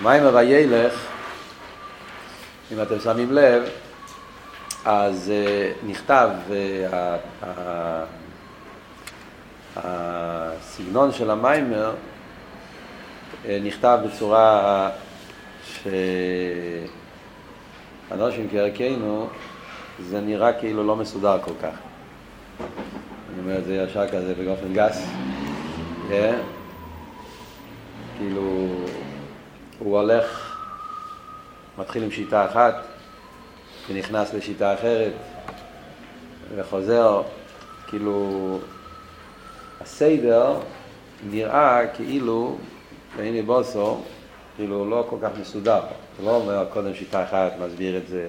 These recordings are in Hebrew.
מים וילך, אם אתם שמים לב, אז uh, נכתב, uh, הסגנון של המיימר uh, נכתב בצורה שאנושים כערכנו זה נראה כאילו לא מסודר כל כך. אני אומר את זה ישר כזה באופן גס. Yeah. כאילו, הוא הולך, מתחיל עם שיטה אחת, ונכנס לשיטה אחרת, וחוזר, כאילו, הסדר נראה כאילו, והנה בוסו, כאילו לא כל כך מסודר. הוא לא אומר קודם שיטה אחת, מסביר את זה,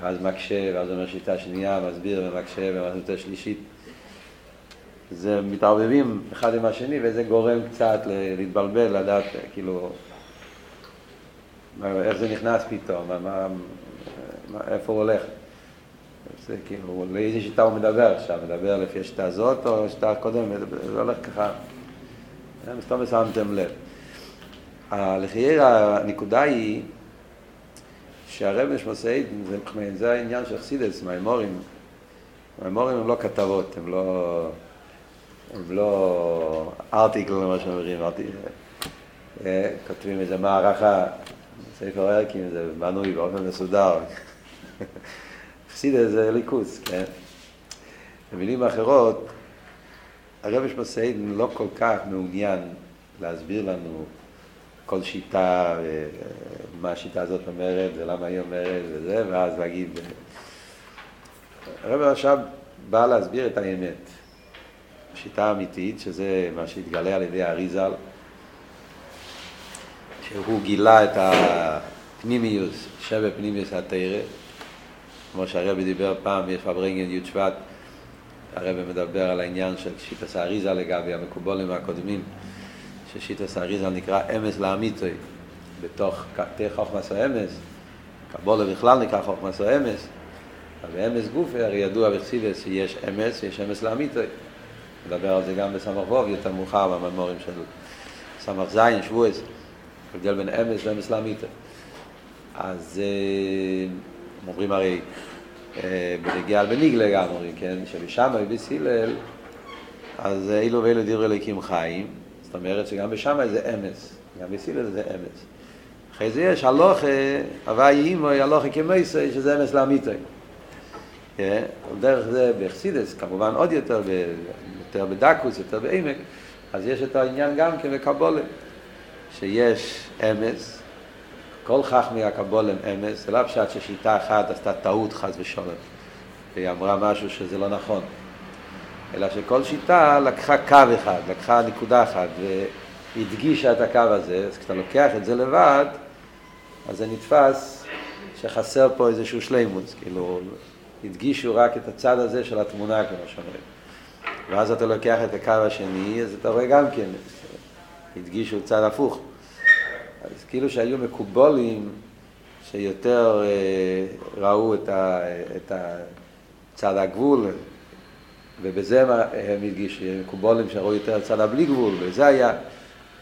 ואז מקשה, ואז אומר שיטה שנייה, מסביר ומקשה, ואז יותר שלישית. זה מתערבבים אחד עם השני, וזה גורם קצת להתבלבל, לדעת, כאילו, איך זה נכנס פתאום, מה, מה, איפה הוא הולך. זה כאילו, לאיזה שיטה הוא מדבר עכשיו, מדבר לפי השיטה הזאת או השיטה הקודמת, זה הולך ככה, מסתום שמתם לב. לחייר הנקודה היא שהרב משמעסאית, זה, העניין של חסידס, מהאמורים, מהאמורים הם לא כתבות, הם לא, הם לא ארטיקל, מה שאומרים, אה, כותבים איזה מערכה, ספר ערכים זה בנוי באופן מסודר. חסידה זה ליכוס, כן? במילים אחרות, הרב שמסעידן לא כל כך מעוניין להסביר לנו כל שיטה, מה השיטה הזאת אומרת, ולמה היא אומרת, וזה, ואז להגיד... הרב עכשיו בא להסביר את האמת. השיטה האמיתית, שזה מה שהתגלה על ידי האריזל, שהוא גילה את הפנימיוס, שבע פנימיוס התרא, כמו שהרבי דיבר פעם, יש פברנגן י' שבט, הרבי מדבר על העניין של שיטס האריזה לגבי המקובולים הקודמים, ששיטס האריזה נקרא אמס לאמיתוי, בתוך תה חוכמס או אמס, קבולה בכלל נקרא חוכמס או אמס, אבל אמס גופי הרי ידוע בחסידס שיש אמס, יש אמס לאמיתוי. נדבר על זה גם בסמך ווב יותר מאוחר בממורים של סמך זין, שבועס. הבדל בין אמס ואמס לאמיתה. אז הם אומרים הרי, בנגיע על בניגלה גם אומרים, כן, שבשם בביס הלל, אז אילו ואילו דברי אלוקים חיים, זאת אומרת שגם בשם זה אמס, גם בביס הלל זה אמס. אחרי זה יש הלוכה, הווי אימו, הלוכה כמייסי, שזה אמס לאמיתה. דרך זה בחסידס, כמובן עוד יותר, יותר בדקוס, יותר בעמק, אז יש את העניין גם כן בקבולה. שיש אמס, כל חכמי הקבול הם אמס, זה לא פשט ששיטה אחת עשתה טעות חס ושלום, והיא אמרה משהו שזה לא נכון, אלא שכל שיטה לקחה קו אחד, לקחה נקודה אחת, והדגישה את הקו הזה, אז כשאתה לוקח את זה לבד, אז זה נתפס שחסר פה איזשהו שלימוס, כאילו, הדגישו רק את הצד הזה של התמונה, כמו שאומרים. ואז אתה לוקח את הקו השני, אז אתה רואה גם כן, הדגישו צד הפוך. אז כאילו שהיו מקובולים שיותר אה, ראו את, ה, את צד הגבול, ובזה הם הדגישו, מקובולים שראו יותר צד הבלי גבול, וזה היה,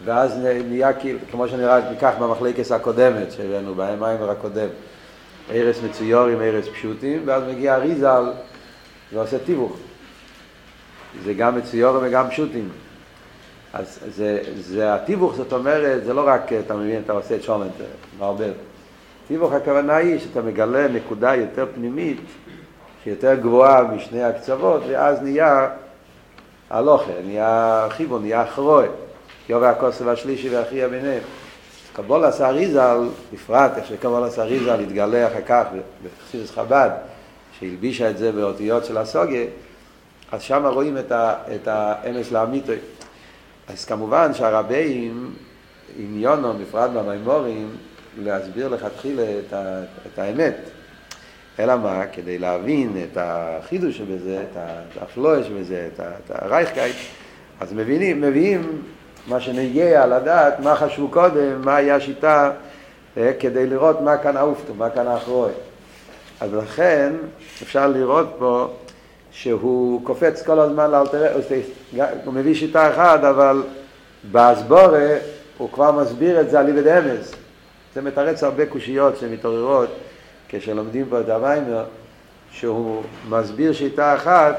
ואז נהיה כאילו, כמו שנראה, ניקח במחלקת הקודמת שהבאנו, במיימר הקודם, ארץ מצויורים, ארץ פשוטים, ואז מגיע אריזל ועושה תיווך. זה גם מצויורים וגם פשוטים. אז זה, זה התיווך, זאת אומרת, זה לא רק, אתה מבין, אתה עושה את אתה מערבב. תיווך הכוונה היא שאתה מגלה נקודה יותר פנימית, שיותר גבוהה משני הקצוות, ואז נהיה הלוכה, נהיה חיבו, נהיה אחרוי, יובי הכוסף השלישי והכריע ביניהם. קבול עשה אריזל, בפרט איך שקבול עשה אריזל, התגלה אחר כך בחסידס חב"ד, שהלבישה את זה באותיות של הסוגיה, אז שם רואים את האמס לאמיתוי. אז כמובן שהרבים, עניונו, בפרט במימורים, להסביר לכתחילה את, את האמת. אלא מה? כדי להבין את החידוש שבזה, את האפלואה שבזה, את הרייכקייט, אז מבינים, מביאים מה שנגיע לדעת, מה חשבו קודם, מה היה השיטה, אה, כדי לראות מה כאן האופטו, מה כאן האחרוי. אז לכן אפשר לראות פה שהוא קופץ כל הזמן לאלתר... הוא מביא שיטה אחת, אבל בהסבורה הוא כבר מסביר את זה על עבד אמס. זה מתרץ הרבה קושיות שמתעוררות כשלומדים פה את המיימר, שהוא מסביר שיטה אחת,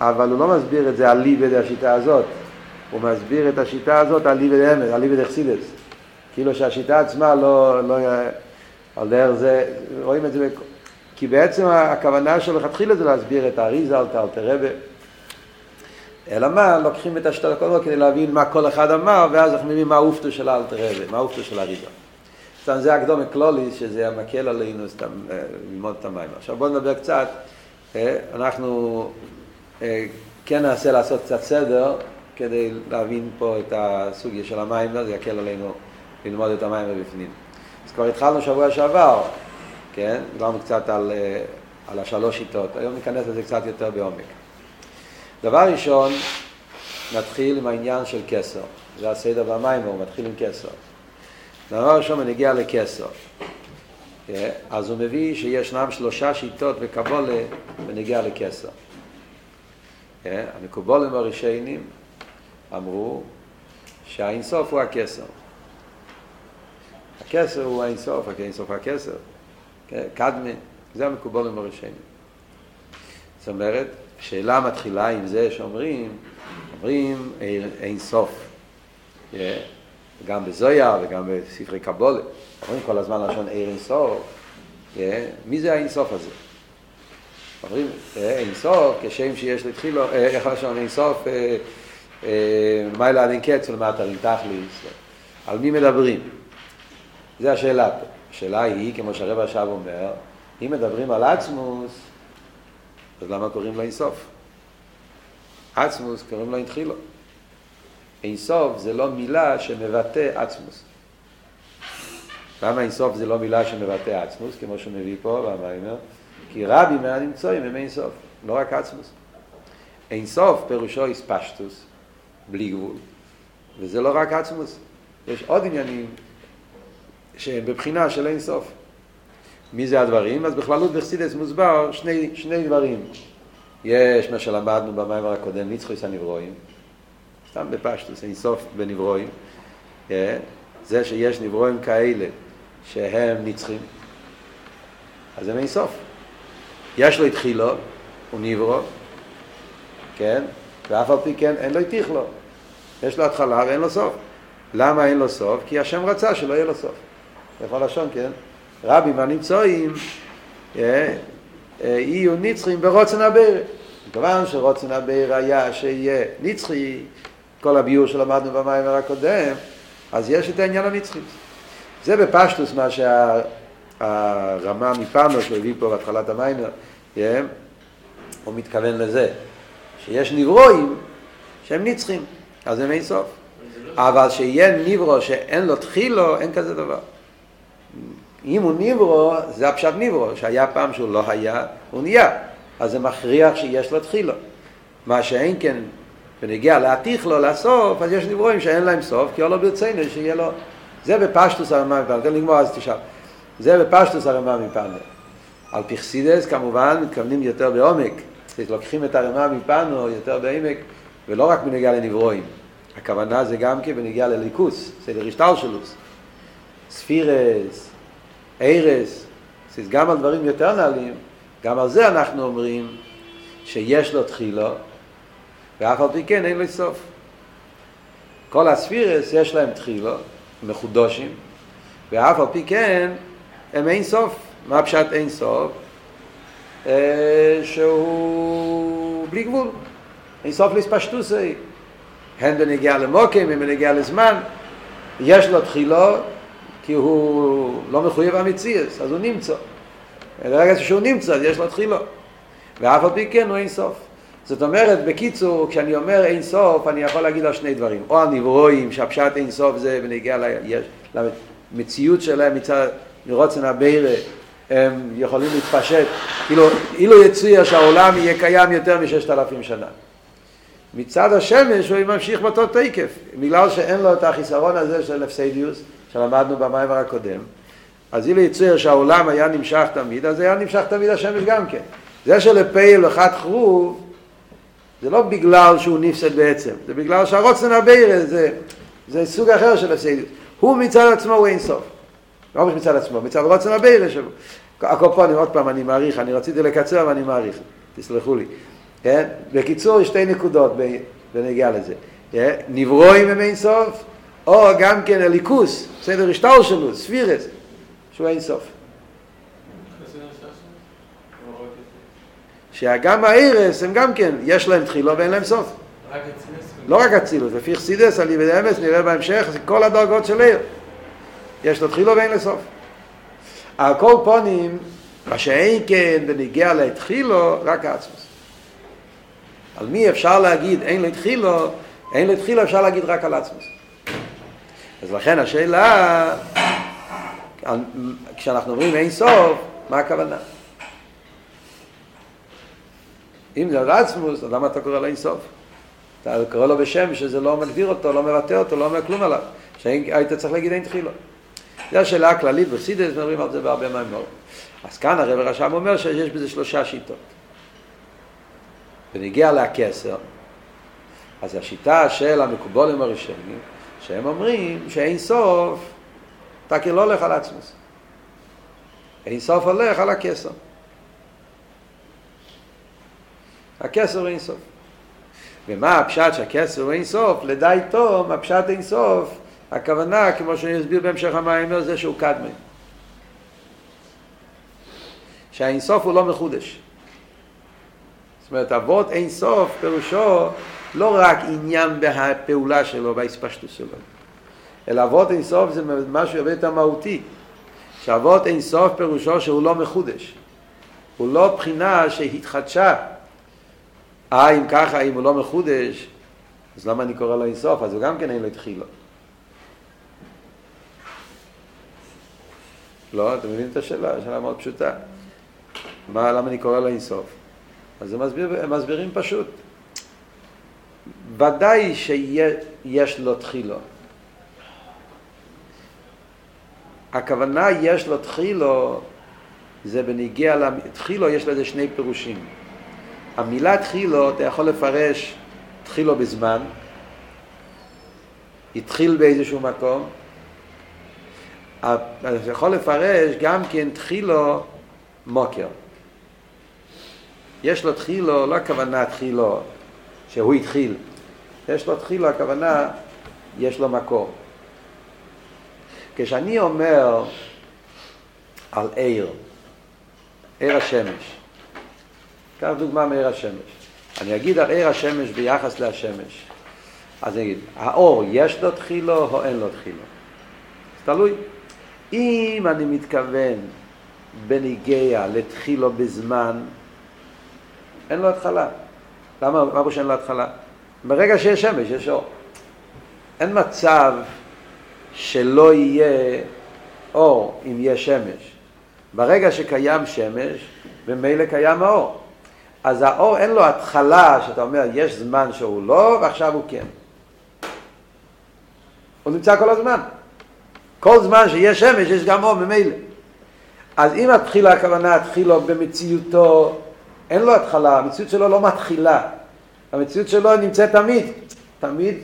אבל הוא לא מסביר את זה על ליבד השיטה הזאת, הוא מסביר את השיטה הזאת על ליבד אמת, על ליבד אכסידס. כאילו שהשיטה עצמה לא, לא, על דרך זה, רואים את זה, כי בעצם הכוונה שלו לכתחילה זה להסביר את האריזה, את האלתרבה. אלא מה, לוקחים את השיטה הקודמות כדי להבין מה כל אחד אמר, ואז אנחנו מבינים מה האופטו של האלתרבה, מה האופטו של האריזה. סתם זה הקדום הקלוליס, שזה המקל עלינו סתם אה, ללמוד את המים. עכשיו בואו נדבר קצת, אה, אנחנו אה, כן ננסה לעשות קצת סדר כדי להבין פה את הסוגיה של המים, זה יקל עלינו ללמוד את המים מבפנים. אז כבר התחלנו שבוע שעבר, כן? דיברנו קצת על, על השלוש שיטות, היום ניכנס לזה קצת יותר בעומק. דבר ראשון, נתחיל עם העניין של כסר. זה הסדר במים, הוא מתחיל עם כסר. דבר ראשון מנגיע לקסר. אז הוא מביא שישנם שלושה שיטות בקבולה בנגיע לקסר. המקובולים הראשונים אמרו שהאינסוף הוא הקסר. הקסר הוא האינסוף, האינסוף הוא הקסר. קדמה, זה המקובולים הראשונים. זאת אומרת, שאלה מתחילה עם זה שאומרים, אומרים אינסוף. גם בזויה וגם בספרי קבולה, אומרים כל הזמן לשון עיר אינסוף, מי זה האינסוף הזה? אומרים אינסוף כשם שיש לתחילו, איך לשון אינסוף, מיילה עד אין קץ ולמטה לתכליס, על מי מדברים? זו השאלה פה. השאלה היא, כמו שהרב עכשיו אומר, אם מדברים על עצמוס, אז למה קוראים לו אינסוף? עצמוס קוראים לו אינתחילו. אינסוף זה לא מילה שמבטא עצמוס. למה אינסוף זה לא מילה שמבטא עצמוס, כמו שהוא מביא פה במיימר? כי רבי מהנמצואים הם אינסוף, לא רק עצמוס. אינסוף פירושו איספשטוס, בלי גבול. וזה לא רק עצמוס, יש עוד עניינים שהם בבחינה של אינסוף. מי זה הדברים? אז בכללות בחסידס מוסבר שני, שני דברים. יש מה שלמדנו במיימר הקודם, נצחוס הנברואים, סתם בפשטוס, אין סוף בנברואים, זה שיש נברואים כאלה שהם נצחים, אז הם אין סוף. יש לו התחילו, הוא נברו, כן? ואף על פי כן אין לו התיכלו. יש לו התחלה ואין לו סוף. למה אין לו סוף? כי השם רצה שלא יהיה לו סוף. בכל לשון, כן? רבים הנמצואים יהיו נצחים ברוצן הבירה. מכיוון שרוצן הבאר היה שיהיה נצחי, כל הביור שלמדנו במיימר הקודם, אז יש את העניין הנצחי. זה בפשטוס מה שהרמה מפנו שהוא הביא פה בהתחלת המיימר, הוא מתכוון לזה, שיש נברואים שהם נצחים, אז הם אין סוף. אבל שיהיה נברו שאין לו תחילו, אין כזה דבר. אם הוא נברו, זה הפשט נברו, שהיה פעם שהוא לא היה, הוא נהיה. אז זה מכריח שיש לו תחילו. מה שאין כן, ונגיע להתיך לו לסוף, אז יש נברואים שאין להם סוף, כי עולו ברצינו שיהיה לו... זה בפשטוס הרמה מפנדל, תן לגמור אז תשאל. זה בפשטוס הרמה מפנדל. על פרסידס כמובן מתכוונים יותר בעומק, לוקחים את הרמה מפנו יותר בעמק, ולא רק בנגיע לנברואים. הכוונה זה גם כן בנגיע לליכוס, סדר השטלשלוס. ספירס, ארס, גם על דברים יותר נעלים, גם על זה אנחנו אומרים שיש לו תחילו, ואף על פי כן אין לו סוף. כל הספירס יש להם תחילו, מחודושים, ואף על פי כן הם אין סוף. מה פשט אין סוף? אה, שהוא בלי גבול. אין סוף להספשטוסי. הן בנגיע למוקים, הן בנגיע לזמן. יש לו תחילו, כי הוא לא מחויב המציאס, אז הוא נמצא. ברגע שהוא נמצא, אז יש לו תחילו. ואף על פי כן הוא אין סוף. זאת אומרת, בקיצור, כשאני אומר אין סוף, אני יכול להגיד לו שני דברים. או הנברואים, שהפשט אין סוף זה בנגיע למציאות שלהם מצד מרוצן הבירה, הם יכולים להתפשט, כאילו, אילו יצויר שהעולם יהיה קיים יותר מששת אלפים שנה. מצד השמש הוא ממשיך באותו תקף, בגלל שאין לו את החיסרון הזה של הפסדיוס, שלמדנו במיימר הקודם, אז אילו יצויר שהעולם היה נמשך תמיד, אז היה נמשך תמיד השמש גם כן. זה שלפייל אחד חרוב, זה לא בגלל שהוא נפסד בעצם, זה בגלל שהרוצן הבירה זה, זה סוג אחר של הפסדיות. הוא מצד עצמו הוא אין סוף. לא אומרים מצד עצמו, מצד רוצן הבירה שלו. הקופונים, עוד פעם, אני מעריך, אני רציתי לקצר ואני מעריך, תסלחו לי. כן? בקיצור, שתי נקודות בנגיעה לזה. כן? נברואים הם אין סוף, או גם כן הליכוס, סדר השטר שלו, ספירס, שהוא אין סוף. שגם האירס הם גם כן, יש להם תחילו ואין להם סוף. לא רק אצילוס, לפי חסידס, על ידי אמס, נראה בהמשך, כל הדרגות של עיר. יש לו תחילו ואין לסוף. על כל פונים, מה שאין כן בניגיע להתחילו, רק העצמוס. על מי אפשר להגיד אין להתחילו, אין להתחילו אפשר להגיד רק על עצמוס. אז לכן השאלה, כשאנחנו אומרים אין סוף, מה הכוונה? אם זה על עצמוס, אז למה אתה קורא לו אין סוף? אתה קורא לו בשם שזה לא מגדיר אותו, לא מבטא אותו, לא אומר כלום עליו. שהיית צריך להגיד אין תחילו. זו השאלה הכללית בסידס, מדברים על זה בהרבה מהמורים. אז כאן הרב רשם אומר שיש בזה שלושה שיטות. ונגיע לכסר, אז השיטה של המקובולים הראשונים, שהם אומרים שאין סוף, אתה כאילו לא הולך על עצמוס. אין סוף הולך על הכסר. הכסר הוא אין סוף. ומה הפשט שהכסר הוא אין סוף? לדעי תום, הפשט אין סוף, הכוונה, כמו שאני אסביר בהמשך המים, זה שהוא קדמי. שהאין סוף הוא לא מחודש. זאת אומרת, אבות אין סוף פירושו לא רק עניין בפעולה שלו, בהספשטות שלו, אלא אבות אין סוף זה משהו הרבה יותר מהותי. שאבות אין סוף פירושו שהוא לא מחודש. הוא לא בחינה שהתחדשה. אה, אם ככה, אם הוא לא מחודש, אז למה אני קורא לו אין סוף? אז הוא גם כן אין לו התחילה. לא, אתם מבינים את השאלה? שאלה מאוד פשוטה. מה, למה אני קורא לו אין סוף? אז הם, מסביר, מסבירים פשוט. ודאי שיש לו תחילו. הכוונה יש לו תחילו, זה בניגיע לתחילו יש לזה שני פירושים. המילה תחילו, אתה יכול לפרש תחילו בזמן, התחיל באיזשהו מקום, אתה יכול לפרש גם כן תחילו מוקר. יש לו תחילו, לא הכוונה תחילו, שהוא התחיל. יש לו תחילו, הכוונה, יש לו מקור. כשאני אומר על עיר, עיר השמש, קח דוגמה מעיר השמש. אני אגיד על עיר השמש ביחס להשמש. אז אני אגיד, האור יש לו תחילו או אין לו תחילו? תלוי. אם אני מתכוון בניגיה לתחילו בזמן, אין לו התחלה. למה? מה פירוש אין לו התחלה? ברגע שיש שמש, יש אור. אין מצב שלא יהיה אור אם יש שמש. ברגע שקיים שמש, ממילא קיים האור. אז האור אין לו התחלה שאתה אומר, יש זמן שהוא לא, ועכשיו הוא כן. הוא נמצא כל הזמן. כל זמן שיש שמש, יש גם אור ממילא. אז אם התחילה הכוונה, התחילו במציאותו אין לו התחלה, המציאות שלו לא מתחילה. המציאות שלו נמצאת תמיד, תמיד,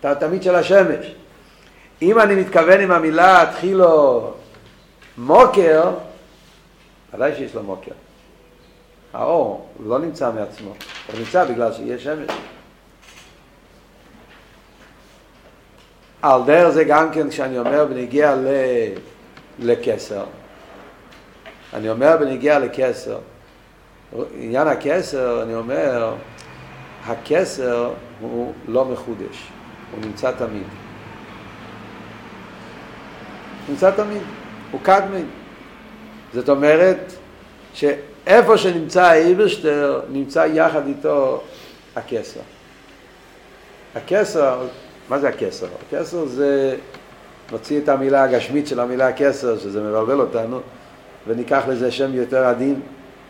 תמיד של השמש. אם אני מתכוון עם המילה התחילו מוקר, ודאי שיש לו מוקר. האור לא נמצא מעצמו, הוא נמצא בגלל שיש שמש. על דרך זה גם כן כשאני אומר בנגיע לכסר, אני אומר בנגיע לכסר, עניין הכסר, אני אומר, הכסר הוא לא מחודש, הוא נמצא תמיד. נמצא תמיד, הוא קדמי. זאת אומרת שאיפה שנמצא האיברשטר, נמצא יחד איתו הכסר. הכסר, מה זה הכסר? הכסר זה, נוציא את המילה הגשמית של המילה הכסר, שזה מבלבל אותנו, וניקח לזה שם יותר עדין,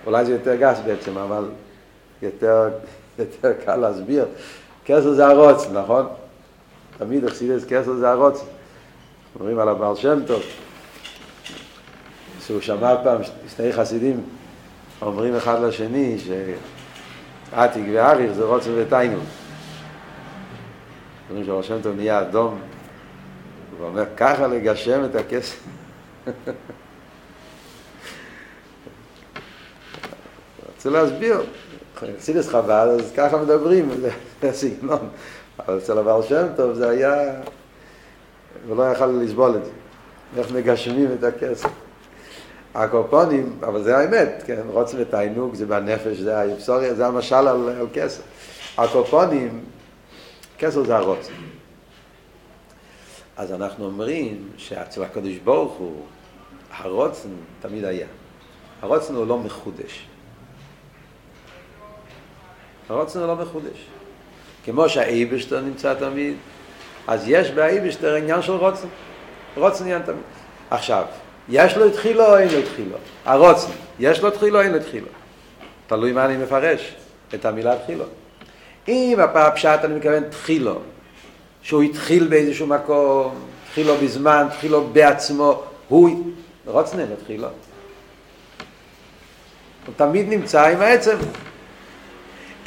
אולי זה יותר גס בעצם, אבל יותר, יותר קל להסביר. כסר זה הרוץ, נכון? תמיד אכסידס כסר זה הרוץ. אומרים על הבעל שם טוב, שהוא שמע פעם שני חסידים אומרים אחד לשני שעתיק ואריך זה רוצן ותיינון. אומרים שהבעל שם טוב נהיה אדום, הוא אומר ככה לגשם את הכסר. רוצה להסביר. חסידס חב"ד, אז ככה מדברים, זה סגנון. אבל אצל הבעל שם טוב זה היה... ולא יכל לסבול את זה. איך מגשמים את הכסף. הקופונים, אבל זה האמת, כן, רוצים את העינוג, זה בנפש, זה האפסוריה, זה המשל על, על כסף. הקופונים, כסף זה הרוצן. אז אנחנו אומרים שאצל הקדוש ברוך הוא, הרוצן תמיד היה. הרוצן הוא לא מחודש. הרוצן לא מחודש. כמו שהאיבשטר נמצא תמיד, אז יש באיבשטר עניין של רוצן. רוצן עניין תמיד. עכשיו, יש לו התחילו או אין לו התחילו? הרוצן, יש לו התחילו או אין לו התחילו? תלוי מה אני מפרש את המילה התחילו. אם הפשט אני מתכוון תחילו, שהוא התחיל באיזשהו מקום, התחילו בזמן, התחילו בעצמו, הוא, לו התחילו. הוא תמיד נמצא עם העצם.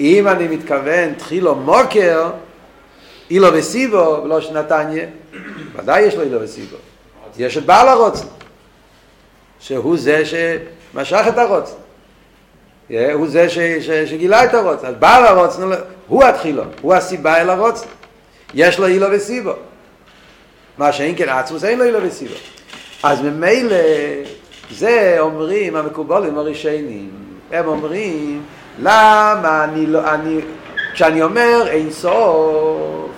אם אני מתכוון תחילו מוקר, אילו וסיבו, ולא שנתניה, ודאי יש לו אילו וסיבו. יש את בעל הרוצן, שהוא זה שמשך את הרוצן. הוא זה ש, ש, שגילה את הרוצן. אז בעל הרוצן הוא התחילו, הוא הסיבה אל הרוצן. יש לו אילו וסיבו. מה שאין כן עצמוס אין לו אילו וסיבו. אז ממילא זה אומרים המקובולים הראשונים. הם אומרים למה אני לא, אני, כשאני אומר אין סוף,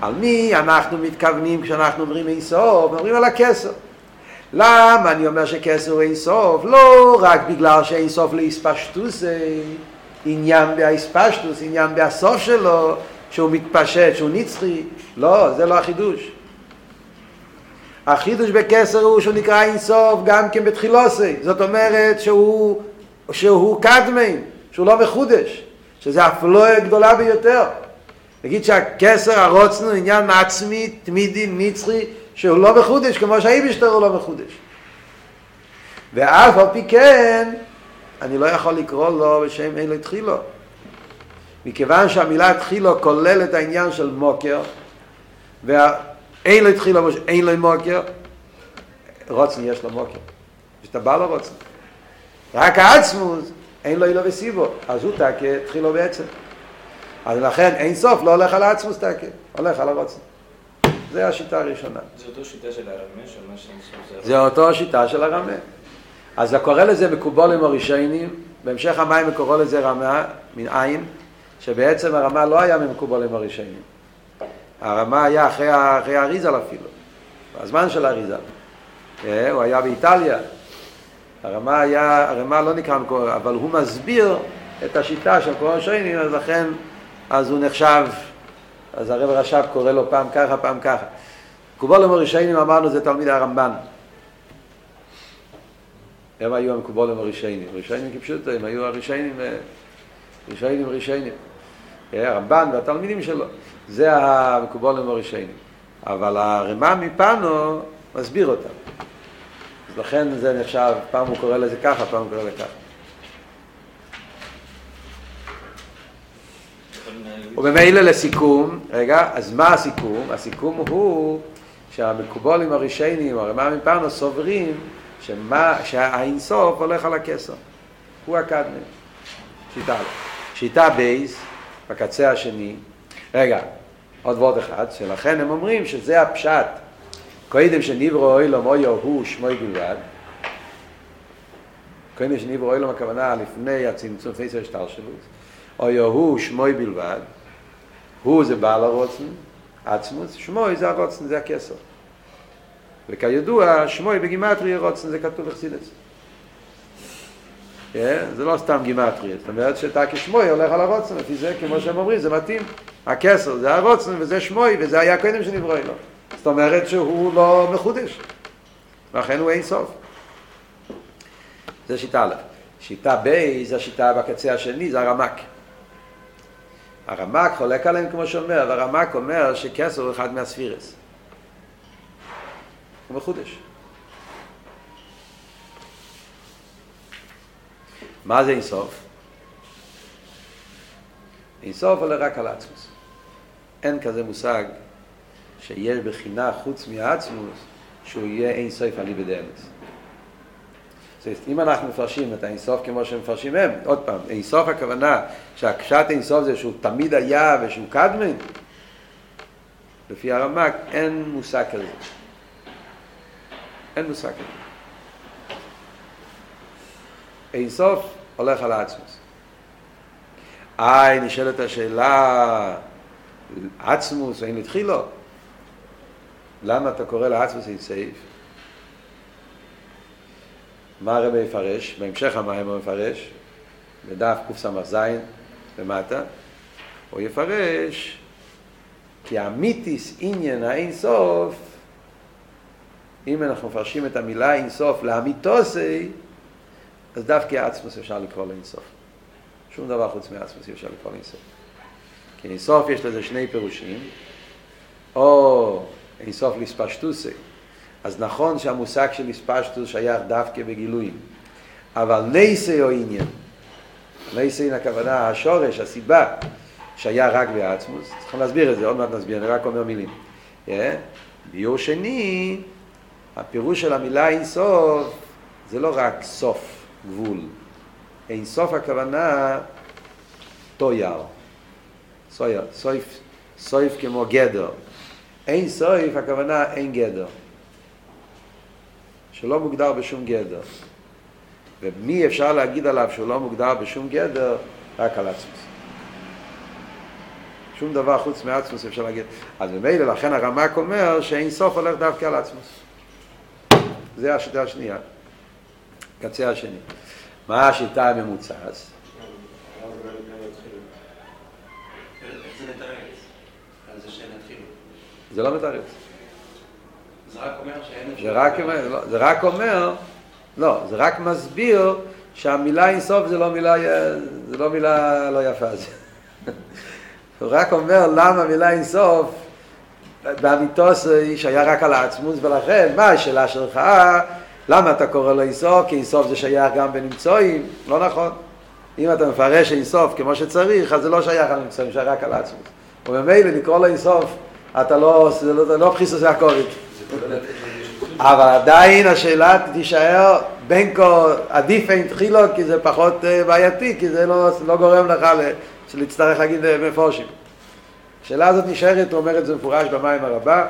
על מי אנחנו מתכוונים כשאנחנו אומרים אין סוף? אומרים על הכסר. למה אני אומר שכסר הוא אין סוף? לא רק בגלל שאין סוף להספשטוס, עניין בהספשטוס, עניין בהסוף שלו, שהוא מתפשט, שהוא נצחי. לא, זה לא החידוש. החידוש בכסר הוא שהוא נקרא אין סוף גם כן בתחילוסי. זאת אומרת שהוא, שהוא קדמי. שהוא לא מחודש, שזה הפלואה גדולה ביותר. נגיד שהכסר הרוצנו עניין עצמי, תמידי, נצחי, שהוא לא מחודש, כמו שהאיבשטר הוא לא מחודש. ואף על פי כן, אני לא יכול לקרוא לו בשם אין לו התחילו. מכיוון שהמילה התחילו כולל את העניין של מוקר, ואין לו התחילו, אין לו מוקר, רוצן יש לו מוקר. יש את הבעל הרוצן. רק העצמוס אין לו אילו וסיבו, אז הוא תקה, התחילו בעצם. אז לכן אין סוף, לא הולך על העצמוס תקה, הולך על הרוצן. זה השיטה הראשונה. זה אותו שיטה של הרמה, שאין זה אותו שיטה של הרמה. אז קורא לזה מקובולים הראשונים, בהמשך המים קורא לזה רמה, מן עין, שבעצם הרמה לא היה ממקובולים הראשונים. הרמה היה אחרי, אחרי האריזל אפילו, בזמן של האריזל. אה, הוא היה באיטליה, הרמה היה, הרמה לא נקרא מקור, אבל הוא מסביר את השיטה של קורא שיינים, אז לכן, אז הוא נחשב, אז הרב רש"ב קורא לו פעם ככה, פעם ככה. מקובולים הראשונים אמרנו זה תלמיד הרמב"ן. הם היו המקובולים הראשונים. ראשונים כפשוטו, הם היו הראשונים, ראשונים ראשונים. הרמב"ן והתלמידים שלו. זה המקובולים הראשונים. אבל הרמה מפנו מסביר אותם. לכן זה נחשב, פעם הוא קורא לזה ככה, פעם הוא קורא לזה ככה. וממילא לסיכום, רגע, אז מה הסיכום? הסיכום הוא שהמקובולים הראשונים, הרמ"א מפרנו, סוברים שמה, שהאינסוף הולך על הכסר. הוא הקדמן. שיטה שיטה בייס, בקצה השני. רגע, עוד ועוד אחד, שלכן הם אומרים שזה הפשט קודם שנברו אוילום אויו הוא שמוי בלבד. קודם שנברו אוילום הכוונה לפני הצמצום פייסר שטר שלו אויו הוא שמוי בלבד. הוא זה בעל הרוצן עצמוס, שמוי זה הרוצן, זה הכסר וכידוע שמוי בגימטרי הרוצן זה כתוב אכסידס זה לא סתם גימטרי, זאת אומרת שאתה כשמוי הולך על הרוצן, לפי זה כמו שהם אומרים, זה מתאים. הכסר זה הרוצן וזה שמוי וזה היה קודם שנברו אוילום זאת אומרת שהוא לא מחודש, ולכן הוא אין סוף. זה שיטה א'. שיטה ב' זה השיטה בקצה השני, זה הרמק. הרמק חולק עליהם כמו שאומר, והרמק אומר שכסר הוא אחד מהספירס. הוא מחודש. מה זה אינסוף? אינסוף עולה רק על עצמוס. אין כזה מושג שיש בחינה חוץ מהעצמוס שהוא יהיה אין סוף על איבד אמס. זאת אומרת, אם אנחנו מפרשים את האינסוף כמו שמפרשים הם, עוד פעם, אינסוף הכוונה שהקשת אינסוף זה שהוא תמיד היה ושהוא קדמן, לפי הרמק אין מושג כזה. אין מושג כזה. אינסוף הולך על העצמוס. איי, נשאלת השאלה, עצמוס, אין התחילו? למה אתה קורא לעצמוס אינסייף? מה הרב יפרש? בהמשך המים הוא מפרש, בדף קס"ז למטה, הוא יפרש כי המיתיס עניין האין סוף, אם אנחנו מפרשים את המילה אין סוף לאמיתוסי, אז דווקא עצמוס אפשר לקרוא לאין סוף. שום דבר חוץ מעצמוס אי אפשר לקרוא לאין סוף. כי אין סוף יש לזה שני פירושים, או אין סוף לספשטוסי, אז נכון שהמושג של הספשטוס שייך דווקא בגילויים, אבל נייסי או עניין, נייסי הכוונה, השורש, הסיבה, שהיה רק בעצמוס, צריכים להסביר את זה, עוד מעט נסביר, אני רק אומר מילים. ביור שני, הפירוש של המילה אינסוף זה לא רק סוף, גבול. אינסוף הכוונה טויר, סויר, סויף, סויף כמו גדר. אין סויף הכוונה אין גדר. שלא מוגדר בשום גדר. ומי אפשר להגיד עליו שהוא לא מוגדר בשום גדר? רק על עצמוס. שום דבר חוץ מעצמוס אפשר להגיד. אז ממילא לכן הרמק אומר שאין סוף הולך דווקא על עצמוס. זה השיטה השנייה. קצה השני. מה השיטה הממוצעת? זה לא מתרץ. זה רק אומר שאין זה רק אומר, לא, זה רק אומר, לא, זה רק מסביר שהמילה אינסוף זה לא מילה, זה לא מילה לא יפה. הוא רק אומר למה המילה אינסוף באמיתוס שהיה רק על העצמוס ולכן, מה השאלה שלך? למה אתה קורא לו אינסוף? כי אינסוף זה שייך גם בנמצואים? לא נכון. אם אתה מפרש אינסוף כמו שצריך, אז זה לא שייך על נמצואים, שייך רק על העצמוס. וממילא לקרוא לו אינסוף, אתה לא, זה לא, לא בחיסוס הקורית. אבל עדיין השאלה תישאר בין כה עדיף אין תחילו כי זה פחות בעייתי, כי זה לא, לא גורם לך להצטרך להגיד מפורשים. השאלה הזאת נשארת, הוא אומר את זה מפורש במים הרבה,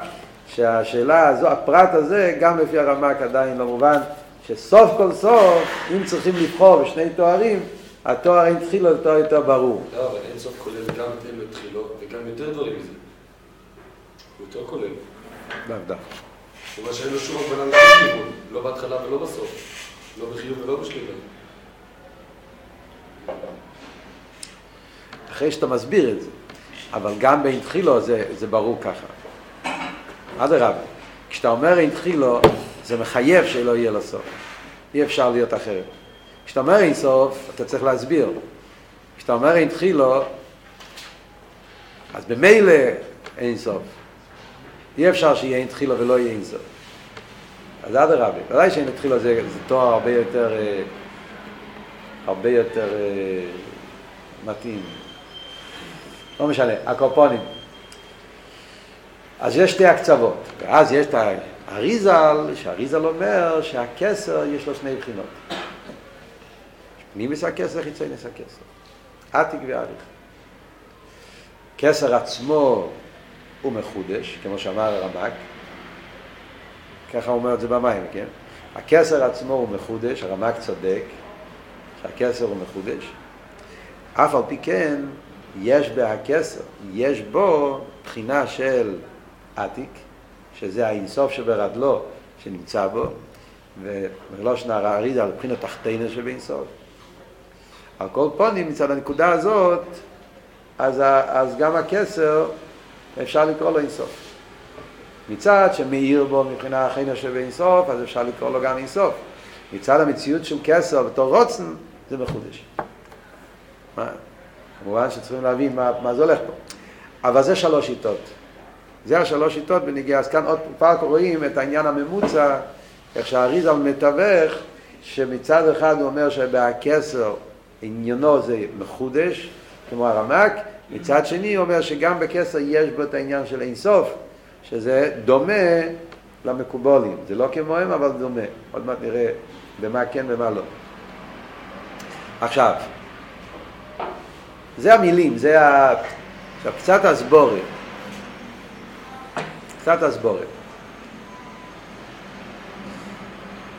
שהשאלה הזו, הפרט הזה, גם לפי הרמק עדיין לא מובן, שסוף כל סוף, אם צריכים לבחור בשני תוארים, התואר אין תחילו זה תואר יותר ברור. לא, אבל אין סוף כולל גם תחילו וגם יותר דברים מזה. יותר כולל. דווקא. דווקא. אומרת שאין לו שום הגבלה לשום כיוון, לא בהתחלה ולא בסוף. לא בחיוב ולא בשלילה. אחרי שאתה מסביר את זה, אבל גם בין תחילו זה, זה ברור ככה. אדרבה, כשאתה אומר אין תחילו, זה מחייב שלא יהיה לו סוף. אי אפשר להיות אחרת. כשאתה אומר אין סוף, אתה צריך להסביר. כשאתה אומר אין תחילו, אז במילא אין סוף. אי אפשר שיהיה אין תחילו ולא יהיה אין סוף. אז אדרבה, ודאי שאין תחילו זה, זה תואר הרבה יותר, אה, הרבה יותר אה, מתאים. לא משנה, הקופונים. אז יש שתי הקצוות, ואז יש את האריזל, שהאריזל אומר שהכסר יש לו שני בחינות. פנימיס הכסר, חיצונס הכסר. עתיק ועריך. כסר עצמו הוא מחודש, כמו שאמר הרמק, ככה הוא אומר את זה במים, כן? הכסר עצמו הוא מחודש, הרמק צודק, שהכסר הוא מחודש. אף על פי כן, יש בהכסר, יש בו בחינה של עתיק, שזה האינסוף שברדלו, שנמצא בו, ולא שנער האריזה על בחינת תחתינה שבאינסוף. על כל פונים, מצד הנקודה הזאת, אז, אז גם הכסר, אפשר לקרוא לו אינסוף. מצד שמאיר בו מבחינה החינה שבאינסוף, אז אפשר לקרוא לו גם אינסוף. מצד המציאות של כסר בתור רוצן, זה מחודש. מה? כמובן שצריכים להבין מה, מה זה הולך פה. אבל זה שלוש שיטות. זה השלוש שיטות בניגיע. אז כאן עוד פעם רואים את העניין הממוצע, איך שהאריזל מתווך, שמצד אחד הוא אומר שבהכסר עניינו זה מחודש, כמו הרמק, מצד שני הוא אומר שגם בכסר יש בו את העניין של אינסוף, שזה דומה למקובולים. זה לא כמוהם, אבל דומה. עוד מעט נראה במה כן ומה לא. עכשיו, זה המילים, זה ה... עכשיו, קצת הסבורת. קצת הסבורת.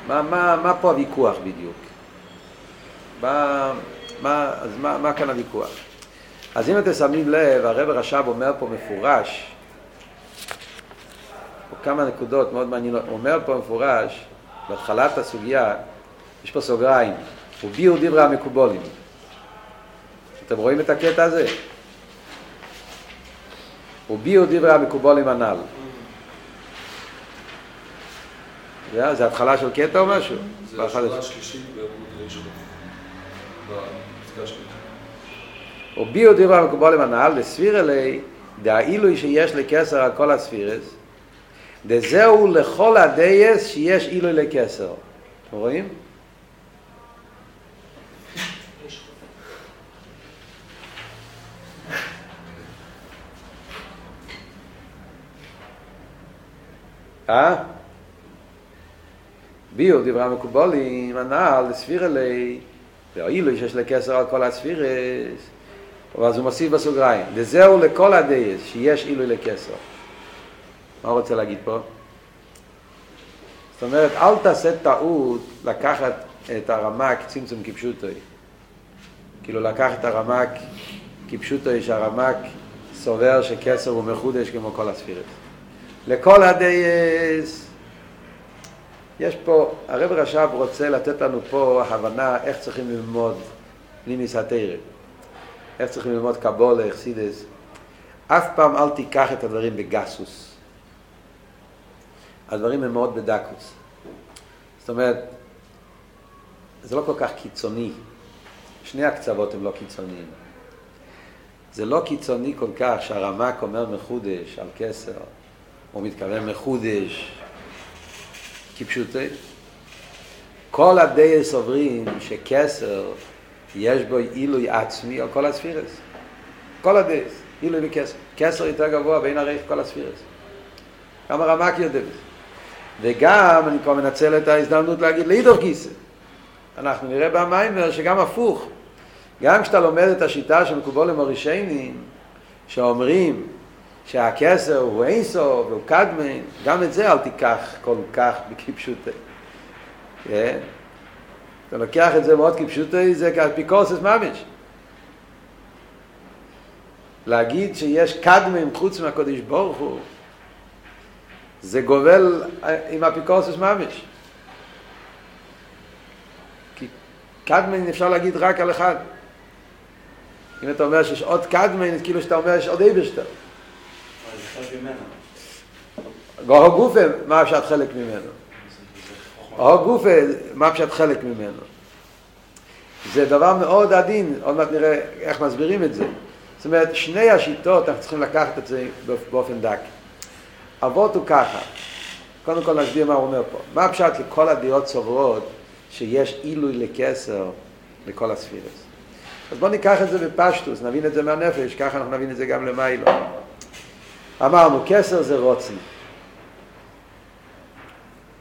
מה, מה, מה פה הוויכוח בדיוק? מה, מה, אז מה, מה כאן הוויכוח? אז אם אתם שמים לב, הרב רש"ב אומר פה מפורש, פה כמה נקודות מאוד מעניינות, הוא אומר פה מפורש, בהתחלת הסוגיה, יש פה סוגריים, וביאו דברי המקובולים. אתם רואים את הקטע הזה? וביאו דברי המקובולים הנ"ל. זה, זה התחלה של קטע או משהו? זה השורה השלישית בעמוד ראשון. בפסקה השלישית. וביאו דברי המקובולים הנ"ל, לספיר אלי, דהאילוי שיש לקסר על כל הספירס, דזהו לכל הדייס שיש אילוי לקסר. אתם רואים? אה? ביו דברי המקובולים, הנ"ל, לספיר אלי, והאילוי שיש לקסר על כל הספירס, אז הוא מוסיף בסוגריים, וזהו לכל הדייס שיש אילוי לקסר. מה הוא רוצה להגיד פה? זאת אומרת, אל תעשה טעות לקחת את הרמק צמצום כפשוטוי. כאילו לקחת את הרמק כפשוטוי, שהרמק סובר שכסר הוא מחודש כמו כל הספירס. לכל הדייס, יש פה, הרב רש"ב רוצה לתת לנו פה הבנה איך צריכים ללמוד פנימיס התרא. איך צריכים ללמוד קבולה, אכסידס. אף פעם אל תיקח את הדברים בגסוס. הדברים הם מאוד בדקוס. זאת אומרת, זה לא כל כך קיצוני. שני הקצוות הם לא קיצוניים. זה לא קיצוני כל כך שהרמק אומר מחודש על כסר, הוא מתכוון מחודש כפשוטי. כל הדי סוברים שכסר יש בו עילוי עצמי על כל הספירס. כל הדייס, עילוי וכסר. כסר יותר גבוה בין הרייך כל הספירס. גם הרמק יודע בזה. וגם, אני כבר מנצל את ההזדמנות להגיד לאידוך גיסא. אנחנו נראה במיימר שגם הפוך. גם כשאתה לומד את השיטה של מקובל למורישיינים, שאומרים שהכסר הוא אינסוף והוא קדמן, גם את זה אל תיקח כל כך בכפשוטי. כן? אתה לוקח את זה מאוד כפשוטי, זה כאפיקורסס ממש. להגיד שיש קדמן חוץ מהקודש ברוך הוא, זה גובל עם אפיקורסס ממש. כי קדמן אפשר להגיד רק על אחד. אם אתה אומר שיש עוד קדמן, כאילו שאתה אומר שיש עוד אייברשטר. גוהו גופה, מה פשט חלק ממנו? גוהו גופה, מה פשט חלק ממנו? זה דבר מאוד עדין, עוד מעט נראה איך מסבירים את זה. זאת אומרת, שני השיטות, אנחנו צריכים לקחת את זה באופן דק. אבות הוא ככה, קודם כל נסביר מה הוא אומר פה. מה הפשט לכל הדעות סוברות שיש עילוי לכסר לכל הספירס? אז בואו ניקח את זה בפשטוס, נבין את זה מהנפש, ככה אנחנו נבין את זה גם למיילו. אמרנו, כסר זה רוצן.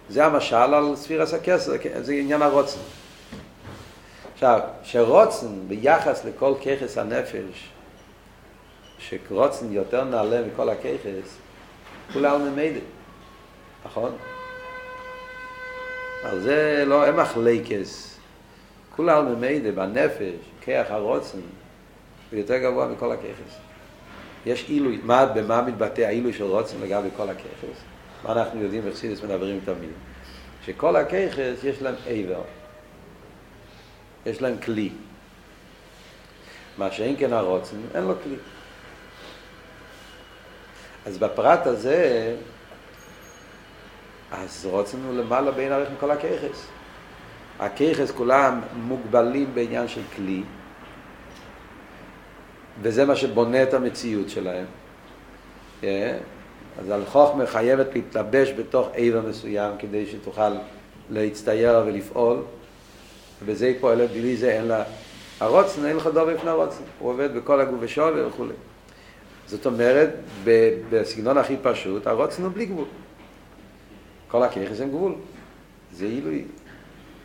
זה המשל על ספירס הכסר, זה עניין הרוצן. עכשיו, שרוצן ביחס לכל ככס הנפש, שרוצן יותר נעלה מכל הככס, כולה ממילא, נכון? על זה לא, אין מחלקס. כולה ממילא בנפש, כיח הרוצן, הוא יותר גבוה מכל הככס. יש עילוי, מה, במה מתבטא העילוי של רוצן לגבי כל הככס? מה אנחנו יודעים בחסידס מדברים תמיד? שכל הככס יש להם עבר. יש להם כלי. מה שאין כן הרוצן, אין לו כלי. אז בפרט הזה, אז רוצן הוא למעלה בין ערך מכל הככס. הככס כולם מוגבלים בעניין של כלי, וזה מה שבונה את המציאות שלהם. Yeah. אז על חוכמה חייבת להתלבש בתוך עבר מסוים כדי שתוכל להצטייר ולפעול, ובזה היא פועלת, בלי זה אין לה... הרוצן, אין לך דובר בפני הרוצן, הוא עובד בכל הגוף ושובר וכו'. זאת אומרת, בסגנון הכי פשוט, הרוצן הוא בלי גבול. כל הככס הם גבול. זה עילוי.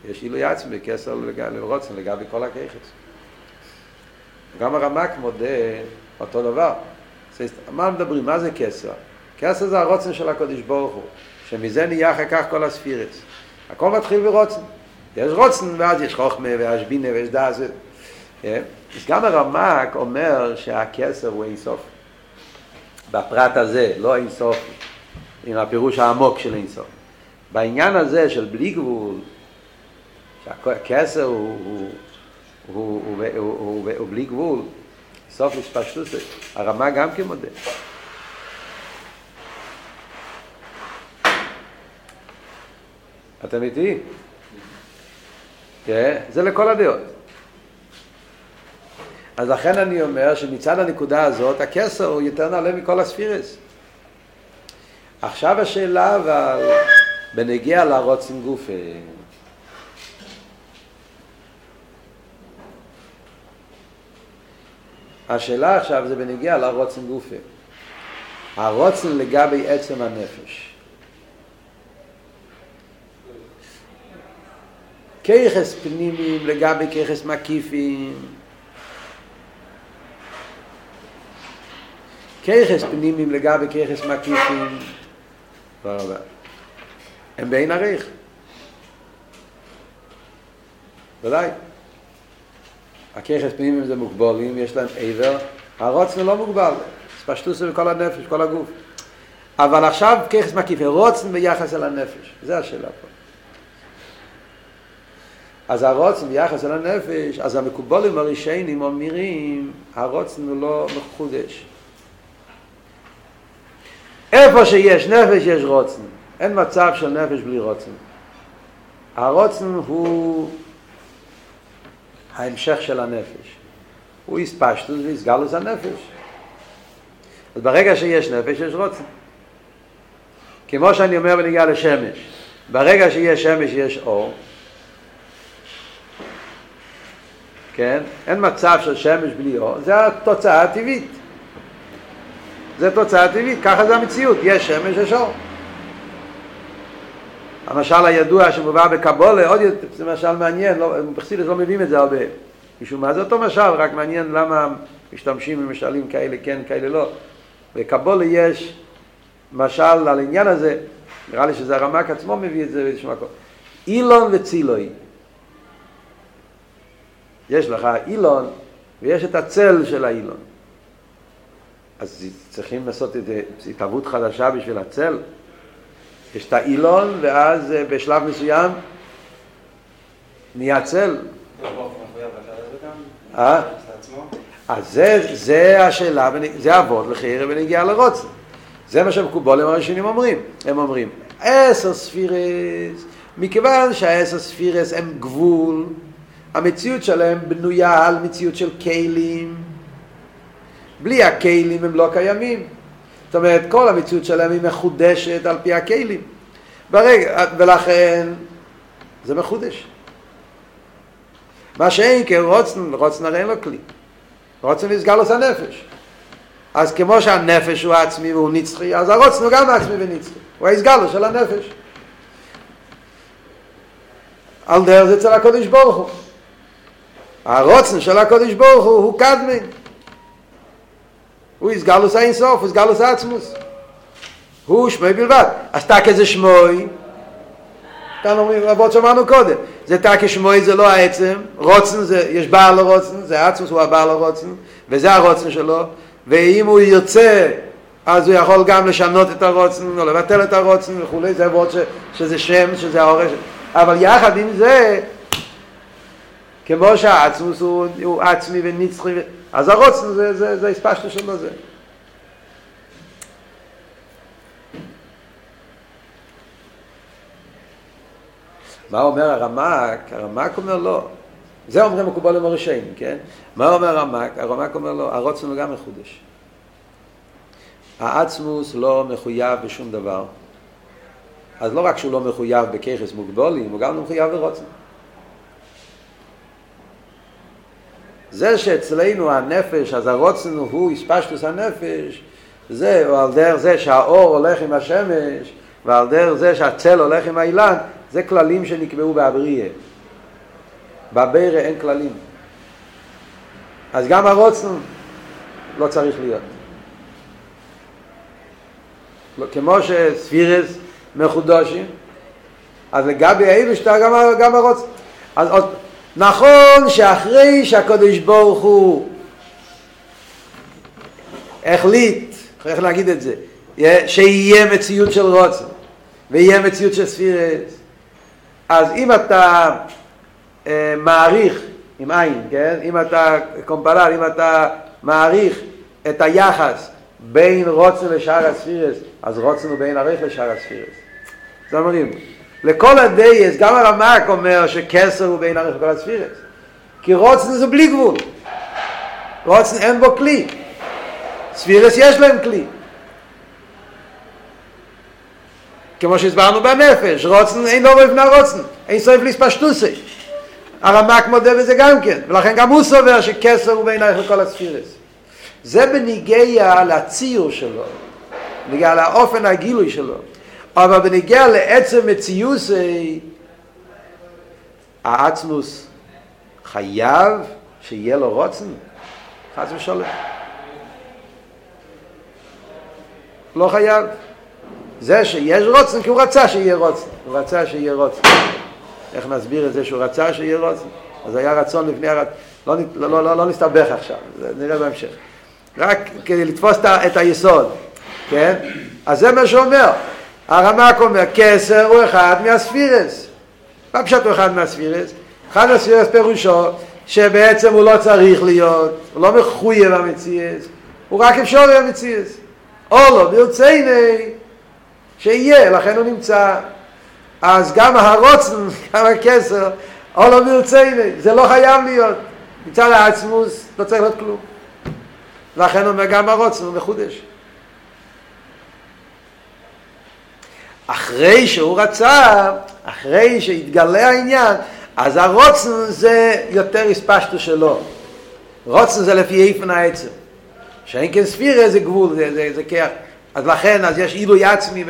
יש עילוי עצמי בקסר לרוצן לגבי כל הכיכס. גם הרמק מודה אותו דבר. מה מדברים? מה זה כסר? כסר זה הרוצן של הקודש ברוך הוא, שמזה נהיה אחר כך כל הספירס. הכל מתחיל ברוצן. יש רוצן ואז יש חוכמה ויש בינה ויש דעת. אז גם הרמק אומר שהכסר הוא אינסוף. בפרט הזה, לא אינסוף, עם הפירוש העמוק של אינסוף. בעניין הזה של בלי גבול, שהכסר הוא, בלי גבול, סוף התפשטות, הרמה גם כן מודה. אתם איתי? כן? זה לכל הדעות. אז לכן אני אומר שמצד הנקודה הזאת הכסר הוא יותר נעלה מכל הספירס. עכשיו השאלה אבל בנגיע לרוצן גופה. השאלה עכשיו זה בנגיע לרוצן גופה. הרוצן לגבי עצם הנפש. כיחס פנימיים לגבי כיחס מקיפים. כיחס פנימיים לגבי כיחס מקיפים. תודה רבה. הם בעין עריך. ודאי. הכיחס פנימיים זה מוגבולים, יש להם עבר, הרוצן לא מוגבל, זה בכל הנפש, כל הגוף. אבל עכשיו כיחס מקיף, רוצן ביחס אל הנפש, זה השאלה פה. אז הרוצן ביחס אל הנפש, אז המקובולים הראשיינים אומרים, הרוצן הוא לא מחודש. איפה שיש נפש יש רוצן. אין מצב של נפש בלי רוצן. הרוצן הוא ההמשך של הנפש. הוא הספשטוס והסגלוס הנפש. אז ברגע שיש נפש יש רוצן. כמו שאני אומר בנגיעה לשמש, ברגע שיש שמש יש אור, כן? אין מצב של שמש בלי אור, זה התוצאה הטבעית. זה תוצאה טבעית, ככה זה המציאות, יש שמש, יש אור. המשל הידוע שמובא בקבולה, עוד יותר, זה משל מעניין, לא, בחסידס לא מביאים את זה הרבה. משום מה זה אותו משל, רק מעניין למה משתמשים במשלים כאלה כן, כאלה לא. בקבולה יש משל על העניין הזה, נראה לי שזה הרמק עצמו מביא את זה באיזשהו מקום. אילון וצילוי. יש לך אילון ויש את הצל של האילון. אז צריכים לעשות התהוות חדשה בשביל הצל. יש את האילון, ואז בשלב מסוים נהיה צל. אה? אז זה, השאלה, זה אבות לחיירה ונגיע לרוצן. זה מה שהמקובולים הראשונים אומרים. הם אומרים, עשר ספירס, מכיוון שהעשר ספירס הם גבול, המציאות שלהם בנויה על מציאות של כלים. בלי הכלים הם לא קיימים. זאת אומרת, כל המציאות שלהם היא מחודשת על פי הכלים. ברגע, ולכן זה מחודש. מה שאין כרוצן, רוצן הרי אין לו כלי. רוצן נסגר לו את הנפש. אז כמו שהנפש הוא עצמי והוא נצחי, אז הרוצן הוא גם עצמי ונצחי. הוא ההסגר לו של הנפש. על דרך זה אצל הקודש ברוך הוא. הרוצן של הקודש ברוך הוא הוא קדמי. הוא הסגלוס האינסוף, הוא הסגלוס העצמוס. הוא שמוי בלבד. אז תק איזה שמוי, כאן אומרים, רבות שאמרנו קודם, זה תק שמוי זה לא העצם, רוצן זה, יש בעל לרוצן, זה עצמוס הוא הבעל לרוצן, וזה הרוצן שלו, ואם הוא ירצה, אז הוא יכול גם לשנות את הרוצן, או לבטל את הרוצן וכולי, זה עבוד שזה שם, שזה ההורש, אבל יחד עם זה, כמו שהעצמוס הוא, הוא עצמי ונצחי, אז הרוצן זה, זה, זה הספשטו שלו זה. מה אומר הרמק? הרמק אומר לא. זה אומרים מקובלים הראשיים, כן? מה אומר הרמק? הרמק אומר לא, הרוצן הוא גם מחודש. העצמוס לא מחויב בשום דבר. אז לא רק שהוא לא מחויב בככס מוגבולים, הוא גם לא מחויב ברוצן. זה שאצלנו הנפש, אז הרוצן הוא הספשטוס הנפש, זה, על דרך זה שהאור הולך עם השמש, ועל דרך זה שהצל הולך עם האילן, זה כללים שנקבעו באבריה. בבירה אין כללים. אז גם הרוצן לא צריך להיות. לא, כמו שספירס מחודשים, אז לגבי האיבשטר גם, גם הרוצן. אז עוד, נכון שאחרי שהקדוש ברוך הוא החליט, איך להגיד את זה, שיהיה מציאות של רוצן ויהיה מציאות של ספירס, אז אם אתה אה, מעריך עם עין, כן? אם אתה קומפרל, אם אתה מעריך את היחס בין רוצן לשאר הספירס, אז רוצן הוא בין ערך לשאר הספירס. זאת אומרים, לכל הדייס, גם הרמק אומר שכסר הוא בין ערך לכל הספירס. כי רוצן זה בלי גבול. רוצן אין בו כלי. ספירס יש להם כלי. כמו שהסברנו בנפש, רוצן אין לו מבנה רוצן, אין סוף להספשטוסי. הרמק מודה בזה גם כן, ולכן גם הוא סובר שכסר הוא בין ערך לכל הספירס. זה בניגיע לציור שלו, בניגיע לאופן הגילוי שלו. אבל בניגיע לעצם מציוסי, העצמוס חייב שיהיה לו רוצן, חס ושלום. לא חייב. זה שיש רוצן כי הוא רצה שיהיה רוצן, הוא רצה שיהיה רוצן. איך נסביר את זה שהוא רצה שיהיה רוצן? אז היה רצון לפני הרצון, לא, לא, לא, לא, לא נסתבך עכשיו, נראה בהמשך. רק כדי לתפוס את היסוד, כן? אז זה מה שאומר. הרמק אומר, כסר הוא אחד מהספירס. מה פשוט הוא אחד מהספירס? אחד מהספירס פירושו שבעצם הוא לא צריך להיות, הוא לא מחויב המציאס, הוא רק אפשר המציאס. או לא, ברציני, שיהיה, לכן הוא נמצא. אז גם הרוצן, גם הכסר, או לא ברציני, זה לא חייב להיות. מצד העצמוס לא צריך להיות כלום. לכן אומר גם הרוצן הוא מחודש. אחרי שהוא רצה, אחרי שהתגלה העניין, אז הרוצן זה יותר הספשטו שלו. רוצן זה לפי איפן העצם. שאין כן ספירה זה גבול, זה, זה, זה כיח. אז לכן, אז יש עילוי עצמי,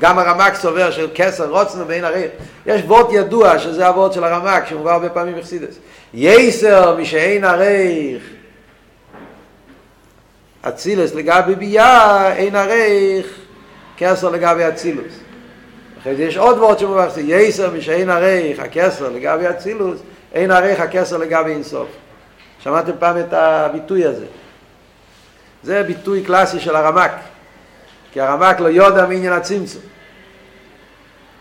גם הרמק סובר של כסר רוצן ואין הריח. יש וורט ידוע, שזה הוורט של הרמק, שמובא הרבה פעמים בחסידס. יסר משאין הריח. אצילס לגבי ביה, אין הריח, כסר לגבי אצילוס. אחרי זה יש עוד וורט שמובא בחסידס. יסר משאין הריח, הכסר לגבי אצילוס, אין הריח, הכסר לגבי אינסוף. שמעתם פעם את הביטוי הזה. זה ביטוי קלאסי של הרמק. כי הרמק לא יודע מעניין הצמצום.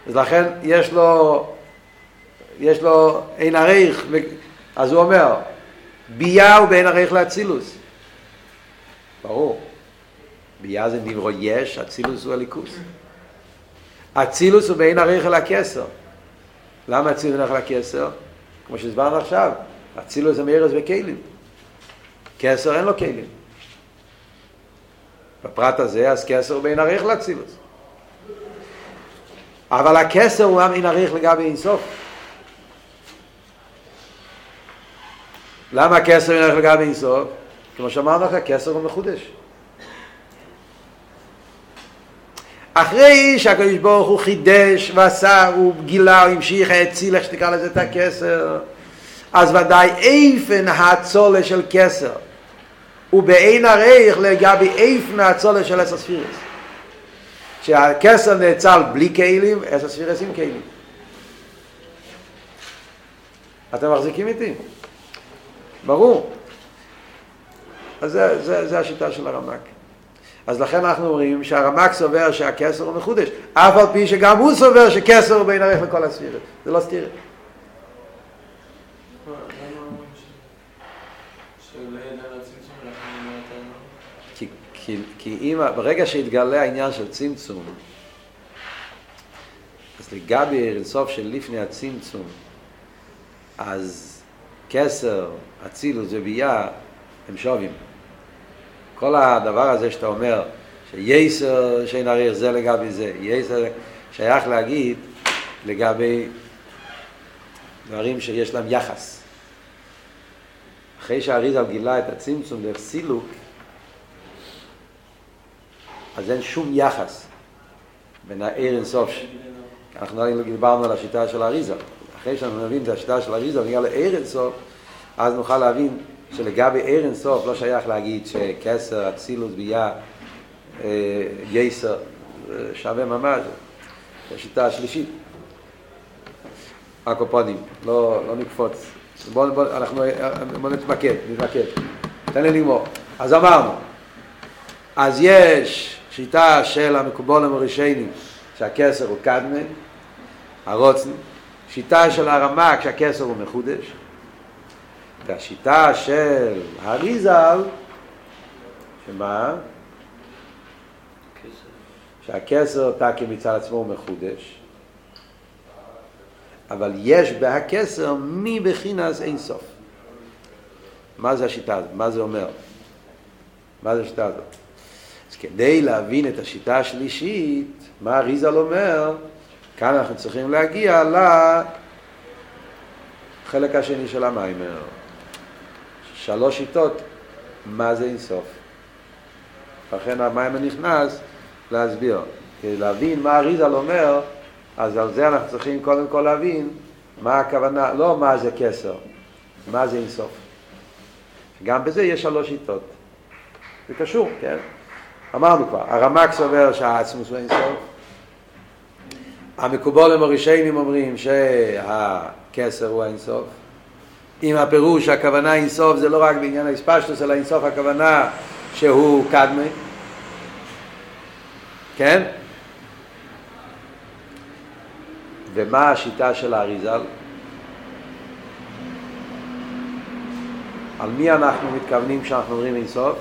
אז לכן יש לו, יש לו אין עריך, אז הוא אומר, ביה הוא בין עריך לאצילוס. ברור. ביה זה נברו יש, אצילוס הוא הליכוס. אצילוס הוא בין עריך אל הכסר. למה אצילוס הולך לכסר? כמו שהסברנו עכשיו, אצילוס זה מארז וכלים. כסר אין לו כלים. בפרט הזה, אז כסר הוא בין עריך לאצילוס. אבל הכסר הוא בין עריך לגבי אינסוף. למה הכסר בין עריך לגבי אינסוף? כמו שאמרנו לך, הכסר הוא מחודש. אחרי שהקדוש ברוך הוא חידש ועשה, הוא גילה, הוא המשיך, האציל, איך שתקרא לזה את הכסר, אז ודאי איפן הצולה של כסר. ובאין הרייך לגבי איפן הצולה של עשר ספירס. שהכסר נאצל בלי כלים, עשר ספירס עם כלים. אתם מחזיקים איתי? ברור. אז זה, זה, זה השיטה של הרמק. אז לכן אנחנו אומרים שהרמק סובר שהכסר הוא מחודש, אף על פי שגם הוא סובר שכסר הוא בין ערך לכל הספירת. זה לא סתירה. כי, כי אם, ברגע שהתגלה העניין של צמצום, אז לגבי אינסוף של לפני הצמצום, אז כסר, אצילוס וביאה הם שווים. כל הדבר הזה שאתה אומר, שייסר שאין הרי זה לגבי זה, ייסר שייך להגיד לגבי דברים שיש להם יחס. אחרי שהאריזל גילה את הצמצום דרך סילוק, אז אין שום יחס בין העיר אינסוף. אנחנו דיברנו על השיטה של האריזה. אחרי שאנחנו נבין את השיטה של אריזה ונגיע לעיר אינסוף, אז נוכל להבין שלגבי עיר אינסוף לא שייך להגיד שכסר, אצילוס, ביה, אה, גייסר, אה, שווה ממש, זו השיטה השלישית. הקופונים, לא, לא נקפוץ. בואו בוא, אנחנו, בוא נתמקד, נתמקד. תן לי לגמור. אז אמרנו, אז יש שיטה של המקובולים הראשונים שהכסר הוא קדמן, הרוצן, שיטה של הרמק שהכסר הוא מחודש, והשיטה של הריזל, שמה? שהכסר תקי מצד עצמו הוא מחודש, אבל יש בהכסר מבחינס אין סוף. מה זה השיטה הזאת? מה זה אומר? מה זה השיטה הזאת? אז כדי להבין את השיטה השלישית, מה אריזל אומר, כאן אנחנו צריכים להגיע לחלק השני של המיימר. שלוש שיטות, מה זה אינסוף. לכן המיימר נכנס להסביר. כדי להבין מה אריזל אומר, אז על זה אנחנו צריכים קודם כל להבין מה הכוונה, לא מה זה כסר, מה זה אינסוף. גם בזה יש שלוש שיטות. זה קשור, כן? אמרנו כבר, הרמק סובר שהעצמוס הוא אינסוף. המקובולים הראשונים אומרים שהכסר הוא האינסוף. עם הפירוש הכוונה אינסוף זה לא רק בעניין האספשטוס, אלא אינסוף הכוונה שהוא קדמי. כן? ומה השיטה של האריזל? על מי אנחנו מתכוונים כשאנחנו אומרים אינסוף?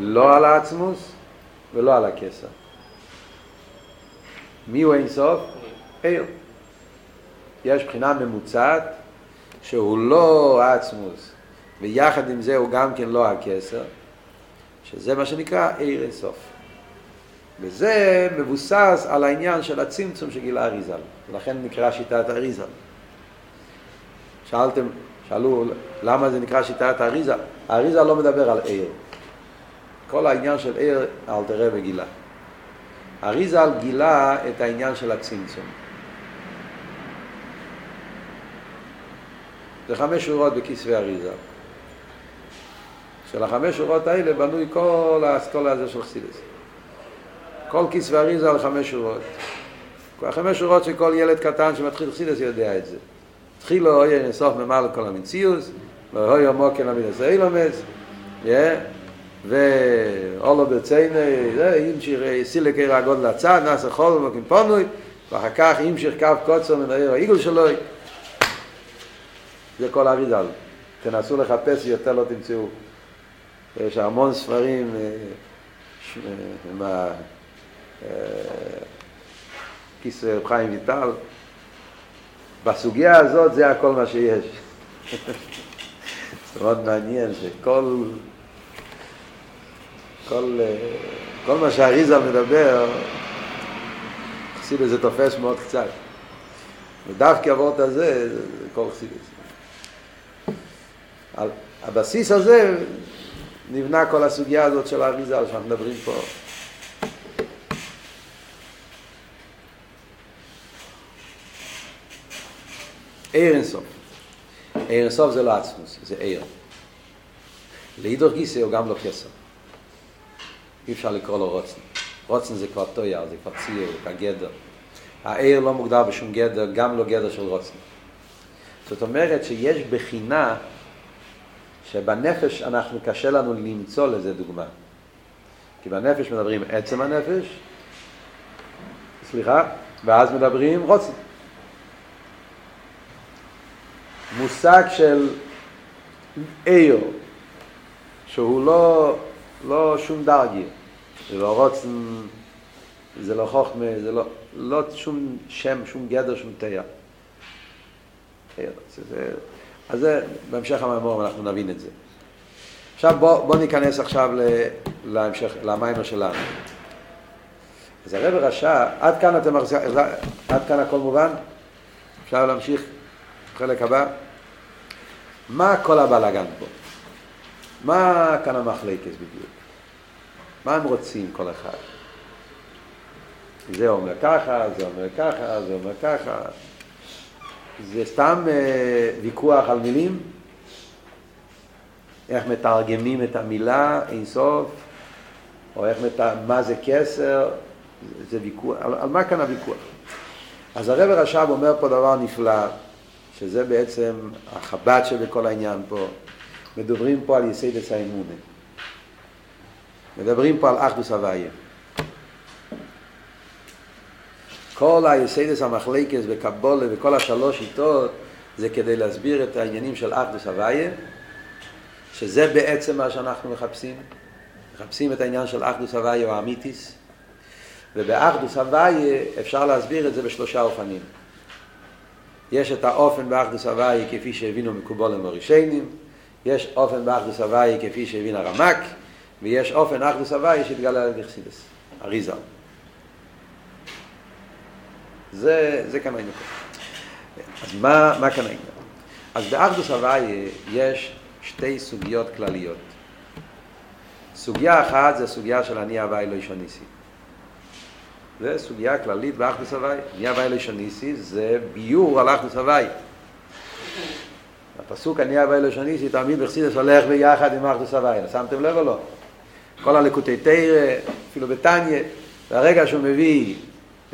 לא על העצמוס ולא על הכסר. מי הוא אינסוף? עיר. יש בחינה ממוצעת שהוא לא העצמוס ויחד עם זה הוא גם כן לא הכסר שזה מה שנקרא עיר אינסוף. וזה מבוסס על העניין של הצמצום שגילה אריזל, ולכן נקרא שיטת אריזל. שאלתם, שאלו למה זה נקרא שיטת אריזל? האריזל לא מדבר על עיר. כל העניין של עיר אל תראה וגילה. אריזל גילה את העניין של הצמצום. זה חמש שורות בכסבי אריזל. של החמש שורות האלה בנוי כל האסכולה הזה של חסידס. כל כסבי אריזה על חמש שורות. חמש שורות שכל ילד קטן שמתחיל חסידס יודע את זה. התחילו אוי אינסוף ממלא כל המציאוס, ואוי מוקן אמידס אילומס, ואולו ברצייני, המשיך סילקי רגון לצד, נעשה חול ומקים פונוי, ואחר כך המשיך קו קוצר מן העיר העיגול שלו, זה כל אריזל. תנסו לחפש, יותר לא תמצאו. יש המון ספרים עם ה... כיס חיים ויטל. בסוגיה הזאת זה הכל מה שיש. זה מאוד מעניין שכל כל, כל מה שהאריזה מדבר, חסידס זה תופס מאוד קצת. ודווקא הוורט הזה, זה כל חסידס. על הבסיס הזה נבנה כל הסוגיה הזאת של האריזה שאנחנו מדברים פה. עיר אינסוף. עיר אינסוף זה לא עצמוס, זה עיר. להידור גיסא הוא גם לא כסר. אי אפשר לקרוא לו רוצן. רוצן זה כבר טויר, זה כבר ציור, זה גדר. העיר לא מוגדר בשום גדר, גם לא גדר של רוצן. זאת אומרת שיש בחינה שבנפש אנחנו קשה לנו למצוא לזה דוגמה. כי בנפש מדברים עצם הנפש, סליחה, ואז מדברים רוצן. מושג של עיר, שהוא לא, לא שום דרגי, זה לא רוצן, זה לא חוכמה, זה לא, לא שום שם, שום גדר, שום תייר. זה, אז זה, בהמשך המאמור אנחנו נבין את זה. עכשיו בוא, בוא ניכנס עכשיו להמשך, למיימר שלנו. אז הרב רשע, עד כאן אתם, עד כאן הכל מובן? אפשר להמשיך חלק הבא? מה כל הבלאגן פה? מה כאן המחלקס בדיוק? מה הם רוצים כל אחד? זה אומר ככה, זה אומר ככה, זה אומר ככה. זה סתם אה, ויכוח על מילים, איך מתרגמים את המילה אינסוף, או איך מת... מה זה כסר, זה ויכוח, על, מה כאן הוויכוח? אז הרב רש"ב אומר פה דבר נפלא, שזה בעצם החב"ד שבכל העניין פה. מדברים פה על יסיידס האמונה. מדברים פה על אחדוס הוויה. כל היסיידס המחלקס וקבולה וכל השלוש שיטות זה כדי להסביר את העניינים של אחדוס הוויה, שזה בעצם מה שאנחנו מחפשים. מחפשים את העניין של אחדוס הוויה או האמיתיס, ובאחדוס הוויה אפשר להסביר את זה בשלושה אופנים. יש את האופן באחדוס הוויה כפי שהבינו מקובולים ורישיינים, יש אופן באחדוס הוויה כפי שהבין הרמק, ויש אופן אחדוס הוויה שהתגלה על יחסידס, אריזה. זה, זה כאן העניין. אז מה, מה כאן העניין? אז באחדוס הוויה יש שתי סוגיות כלליות. סוגיה אחת זה סוגיה של אני הוואי לא ישוניסי. זה סוגיה כללית באחדוס הוואי. אני הוואי לא ישוניסי זה ביור על אחדוס הוואי. הפסוק אני הוואי לא ישוניסי תמיד בחסידס הולך ביחד עם אחדוס הוואי. שמתם לב או לא? כל הלקוטי תרא, אפילו בתניא, והרגע שהוא מביא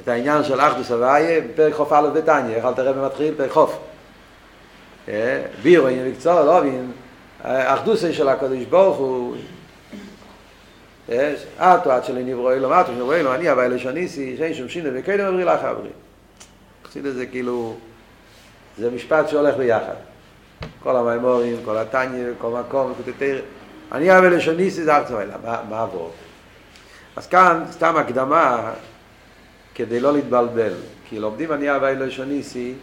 את העניין של אחדוס הוואי, בפרק חוף א' בתניא, איך אל תראה במתחיל? פרק חוף. בירו, הנה בקצור, לא הבין, האחדוסי של הקדוש ברוך הוא אטו עד שלי נברוא אלו, אטו שנברוא אלו, אני אבל לשניסי, שאין שום שינה וקדם אברי לך אברי. חסיד לזה כאילו, זה משפט שהולך ביחד. כל המימורים, כל הטניה, כל מקום, אני אבל לשניסי זה ארצו אלה, מה עבור? אז כאן סתם הקדמה כדי לא להתבלבל, כי לומדים אני אבל לשניסי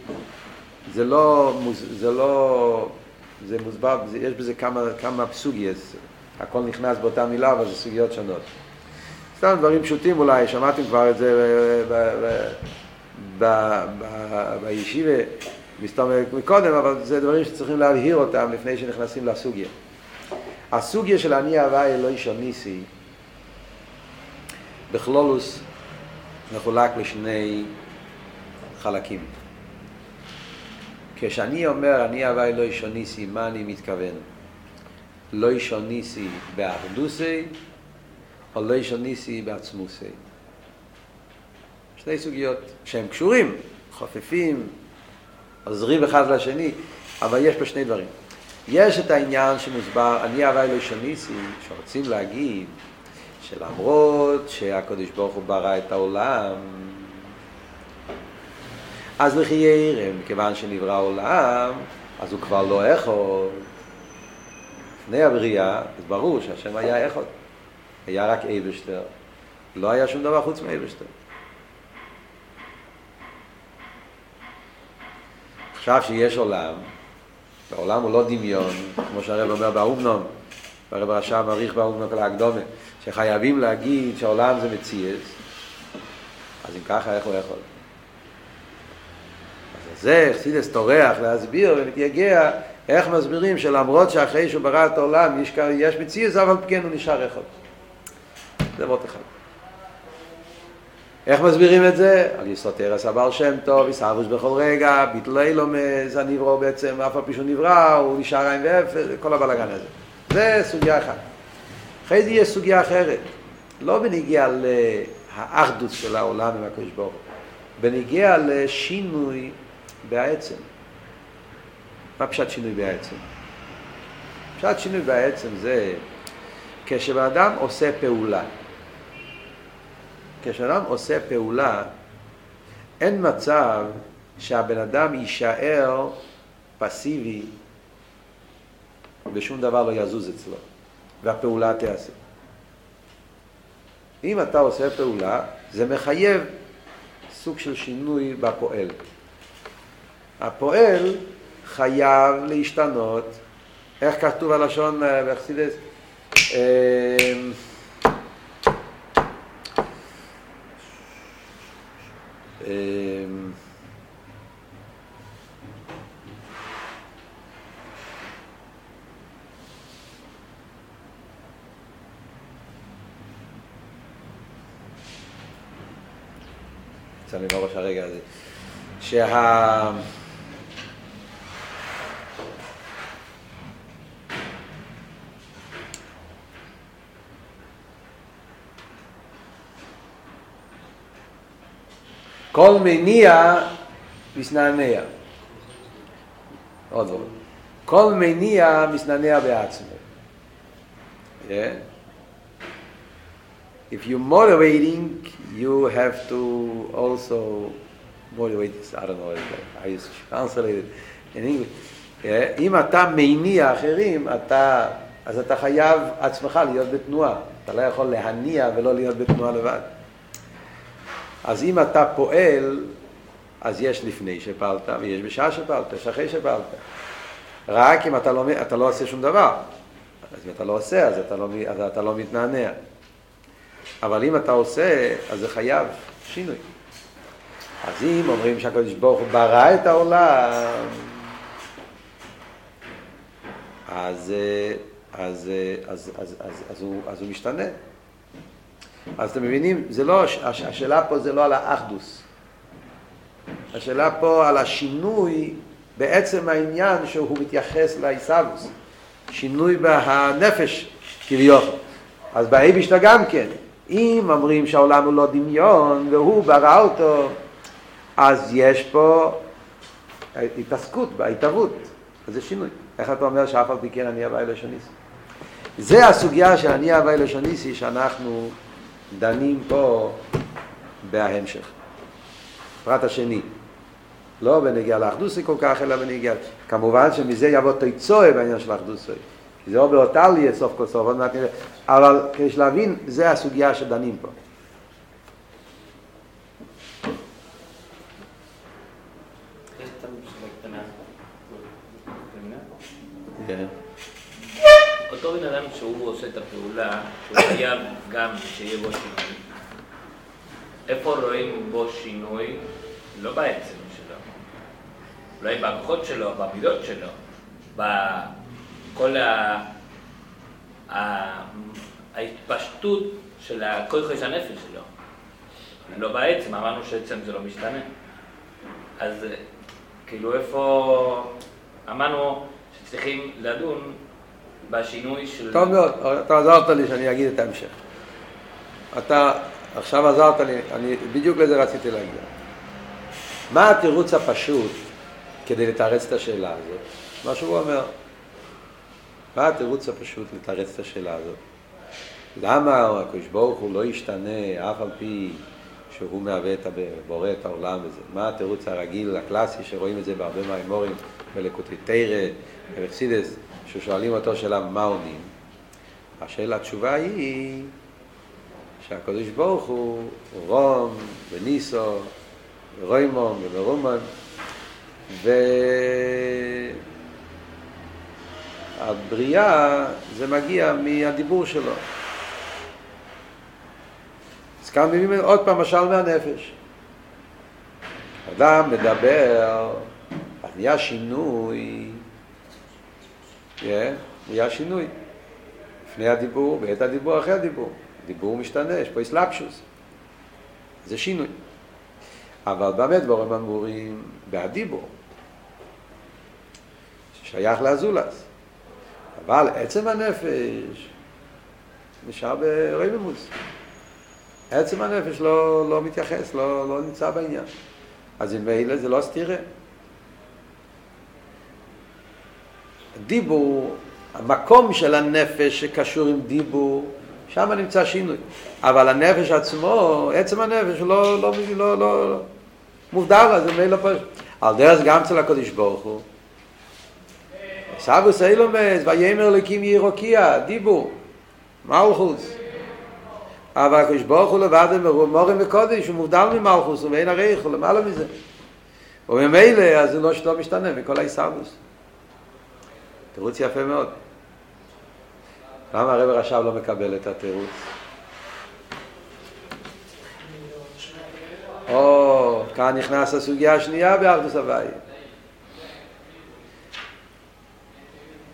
זה לא, זה לא, זה מוסבר, יש בזה כמה, כמה פסוגייס, הכל נכנס באותה מילה, אבל זה סוגיות שונות. סתם דברים פשוטים אולי, שמעתם כבר את זה בישיבה, מסתובב מקודם, אבל זה דברים שצריכים להבהיר אותם לפני שנכנסים לסוגיה. הסוגיה של אני אהבה אלוהי שוניסי, בכלולוס מחולק לשני חלקים. כשאני אומר אני אהבה אלוהי שוניסי, מה אני מתכוון? לא ישוניסי באחדוסי, או לא ישוניסי בעצמוסי. שני סוגיות שהם קשורים, חופפים, עוזרים אחד לשני, אבל יש פה שני דברים. יש את העניין שמוסבר, אני הווי לא ישוניסי, שרוצים להגיד שלמרות שהקדוש ברוך הוא ברא את העולם, אז לכי ירם, מכיוון שנברא העולם, אז הוא כבר לא יכול. לפני הבריאה, אז ברור שהשם היה אחד. היה רק אייבשטר. לא היה שום דבר חוץ מאייבשטר. עכשיו שיש עולם, העולם הוא לא דמיון, כמו שהרב אומר באומנום, והרב רשם מעריך באומנום כל ההקדומה, שחייבים להגיד שהעולם זה מציאס, אז אם ככה, איך הוא יכול? אז זה חסידס טורח להסביר ולהתייגע איך מסבירים שלמרות שאחרי שהוא ברא את העולם יש, יש מציאות, אבל כן הוא נשאר אחד. זה מאוד אחד. איך מסבירים את זה? על יסוד תרס הבעל שם טוב, ישרבוס בכל רגע, ביטל אילומס, הנברו בעצם, אף על פי שהוא נברא, הוא נשאר עין ואפס, כל הבלאגן הזה. זה סוגיה אחת. אחרי זה יש סוגיה אחרת. לא בניגיע לאחדות של העולם עם הקדוש ברוך הוא, בניגיע לשינוי בעצם. מה פשט שינוי בעצם? פשט שינוי בעצם זה כשבן עושה פעולה. כשאדם עושה פעולה, אין מצב שהבן אדם יישאר פסיבי ושום דבר לא יזוז אצלו, והפעולה תיעשה. אם אתה עושה פעולה, זה מחייב סוג של שינוי בפועל. הפועל חייב להשתנות. איך כתוב הלשון באכסידס? יצא לא לי מהראש הרגע הזה, שה... כל מניע מסנענע. עוד דבר. כל מניע מסנענע בעצמו. Yeah. If you're motivating, you have to also this. I don't know how you translate it in English. Yeah. אם אתה מניע אחרים, אז אתה חייב עצמך להיות בתנועה. אתה לא יכול להניע ולא להיות בתנועה לבד. אז אם אתה פועל, אז יש לפני שפעלת ויש בשעה שפעלת, יש אחרי שפעלת. רק אם אתה לא, אתה לא עושה שום דבר. אז אם אתה לא עושה, אז אתה לא, אז אתה לא מתנענע. אבל אם אתה עושה, אז זה חייב שינוי. אז אם אומרים שהקדוש ברוך הוא ברא את העולם, אז, אז, אז, אז, אז, אז, הוא, אז הוא משתנה. אז אתם מבינים, זה לא, השאלה פה זה לא על האחדוס. השאלה פה על השינוי בעצם העניין שהוא מתייחס לעיסאוווס. שינוי בנפש כביכול. אז באייבישטה גם כן. אם אומרים שהעולם הוא לא דמיון והוא ברא אותו, אז יש פה התעסקות בהתהוות. אז זה שינוי. איך אתה אומר שאף על פי כן אני הווי לשוניסי? זה הסוגיה של אני הווי לשוניסי שאנחנו דנים פה בהמשך. פרט השני. לא בנגיעה לאחדוסי כל כך, אלא בנגיעה... כמובן שמזה יבוא תיצואה בעניין של אחדוסי. זה או באותליה סוף כל סוף. אבל כדי להבין, זה הסוגיה שדנים פה. כן. אותו בן אדם שהוא עושה את הפעולה, הוא חייב גם שיהיה בו שינוי. איפה רואים בו שינוי? לא בעצם שלו. אולי בכוחות שלו, במידות שלו, בכל ה... ההתפשטות של הכויכוס הנפש שלו. לא בעצם, אמרנו שעצם זה לא משתנה. אז כאילו איפה... אמרנו שצריכים לדון בשינוי של... טוב מאוד, אתה עזרת לי שאני אגיד את ההמשך. אתה עכשיו עזרת לי, אני בדיוק לזה רציתי להגיע. מה התירוץ הפשוט כדי לתרץ את השאלה הזאת? מה שהוא אומר. מה התירוץ הפשוט לתרץ את השאלה הזאת? למה הקדוש ברוך הוא לא ישתנה אף על פי שהוא מהווה את הבורא את העולם וזה? מה התירוץ הרגיל, הקלאסי, שרואים את זה בהרבה מהאמורים, בלקוטי תרא, בחסידס, ששואלים אותו שאלה מה עונים? השאלה, התשובה היא שהקדוש ברוך הוא רום וניסו ורוימום ומרומן והבריאה זה מגיע מהדיבור שלו. אז כאן מביאים עוד פעם משל מהנפש. אדם מדבר, אז נהיה שינוי, yeah, נהיה שינוי. לפני הדיבור, בעת הדיבור, אחרי הדיבור. דיבור משתנה, יש פה התלבשות. זה שינוי. אבל באמת דברים אמורים בהדיבור, ששייך להזולת. אבל עצם הנפש נשאר ברוממות. עצם הנפש לא, לא מתייחס, לא, לא נמצא בעניין. אז אם מילא זה לא סתירה. דיבור, המקום של הנפש שקשור עם דיבור, שם נמצא שינוי. אבל הנפש עצמו, עצם הנפש, לא, לא, לא, לא, לא מובדל, זה מילא פשוט. על דרך גם אצל הקדוש ברוך הוא. סבוס אילומס, ויאמר לקים ירוקיע, דיבור, מלכוס. אבל הקדוש ברוך הוא לבד מורים וקודש, הוא מובדל ממלכוס, הוא מעין הרייך, הוא למעלה מזה. וממילא, אז זה לא שלא משתנה מכל הישרדוס. תירוץ יפה מאוד. למה הרב רש"ב לא מקבל את התירוץ? או, כאן נכנס הסוגיה השנייה באחדוס הוואי.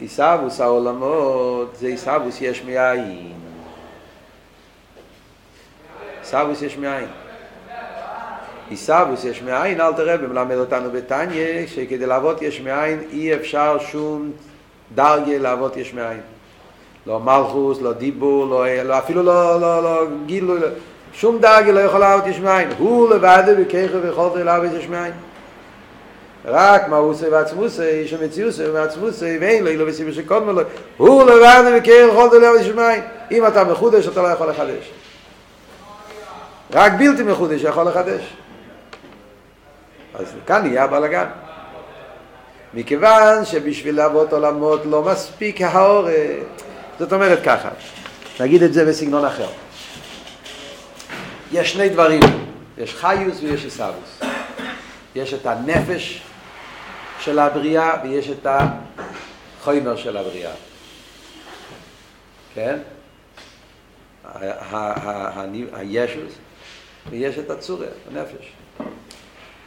עיסאוווס העולמות זה עיסאוווס יש מאין. עיסאוווס יש מאין. עיסאוווס יש מאין, אל תראה, מלמד אותנו בתניא, שכדי לעבוד יש מאין אי אפשר שום דרגה לעבוד יש מאין. לא מלכוס, לא דיבור, לא, לא, אפילו לא, לא, לא גילו, שום דרגה לא יכול לעבוד יש מאין. הוא לבד וככה ויכולת לעבוד יש מאין. רק בעצמוסי, יש המציאוסי ובעצמוסי, ואין לו, אילו וסיבר שקודמו לו, הוא לבד ויכולת לעבוד יש מאין. אם אתה מחודש, אתה לא יכול לחדש. רק בלתי מחודש יכול לחדש. אז כאן נהיה הבלגן. מכיוון שבשביל לעבוד עולמות לא מספיק האור, זאת אומרת ככה, נגיד את זה בסגנון אחר. יש שני דברים, יש חיוס ויש עיסאוויס. יש את הנפש של הבריאה ויש את החומר של הבריאה. כן? הישוס ויש את הצורה, הנפש.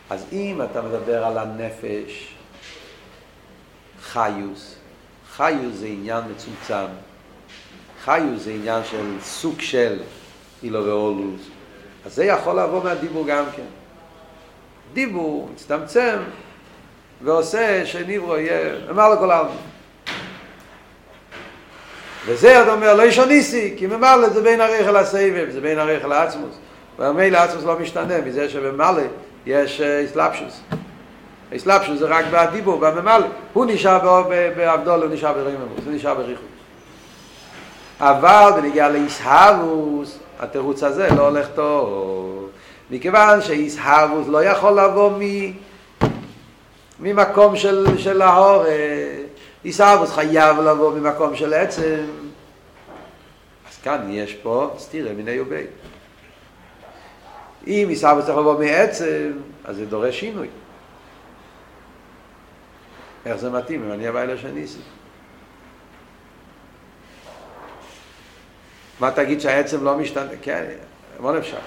אז אם אתה מדבר על הנפש, חיוס, חיוס זה עניין מצומצם, חיוס זה עניין של סוג של אילו ואולוס, אז זה יכול לבוא מהדיבור גם כן. דיבור מצטמצם ועושה שניברו יהיה, אמר לכל העלמין. וזה אתה אומר, לא ישוניסי, כי ממלא זה בין הרייך לסבב, זה בין הרייך לעצמוס. והמילא עצמוס לא משתנה, מזה שבמלא יש אסלאפשוס. אסלאפשוס זה רק בדיבור, בממלא. הוא נשאר בעבדול, הוא נשאר בריממוס, הוא נשאר בריחוס. אבל בנגיע לאיסהרוס, התירוץ הזה לא הולך טוב. מכיוון שאיסהרוס לא יכול לבוא מ... ממקום של, של ההור, איסהרוס חייב לבוא ממקום של עצם. אז כאן יש פה סתירה מיני ובי. אם איסהרוס צריך לבוא מעצם, אז זה דורש שינוי. איך זה מתאים אם אני אבא אלה שניסי? מה תגיד שהעצם לא משתנה? כן, מה נפשך?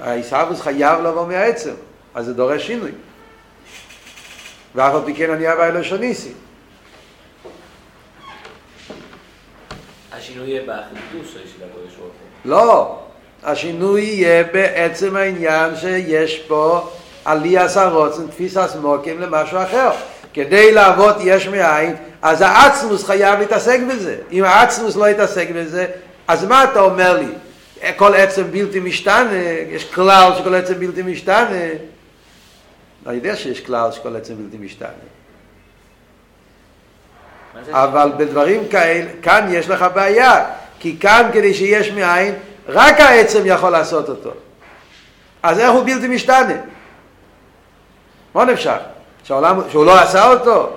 העיסאוויס חייב לבוא מהעצם, אז זה דורש שינוי. ואף על פי כן אני אבא אלו שניסי. השינוי יהיה באחליטוס של הקודש ברוך הוא. לא, השינוי יהיה בעצם העניין שיש פה עלייה סרוצן, תפיסה סמוקים למשהו אחר. כדי לעבוד יש מאין, אז העצמוס חייב להתעסק בזה. אם העצמוס לא יתעסק בזה, אז מה אתה אומר לי? כל עצם בלתי משתנה, יש כלל שכל עצם בלתי משתנה. אני יודע שיש כלל שכל עצם בלתי משתנה. אבל בדברים כאלה, כאן יש לך בעיה, כי כאן כדי שיש מאין, רק העצם יכול לעשות אותו. אז איך הוא בלתי משתנה? מה נפשך? שהעולם, שהוא לא עשה אותו?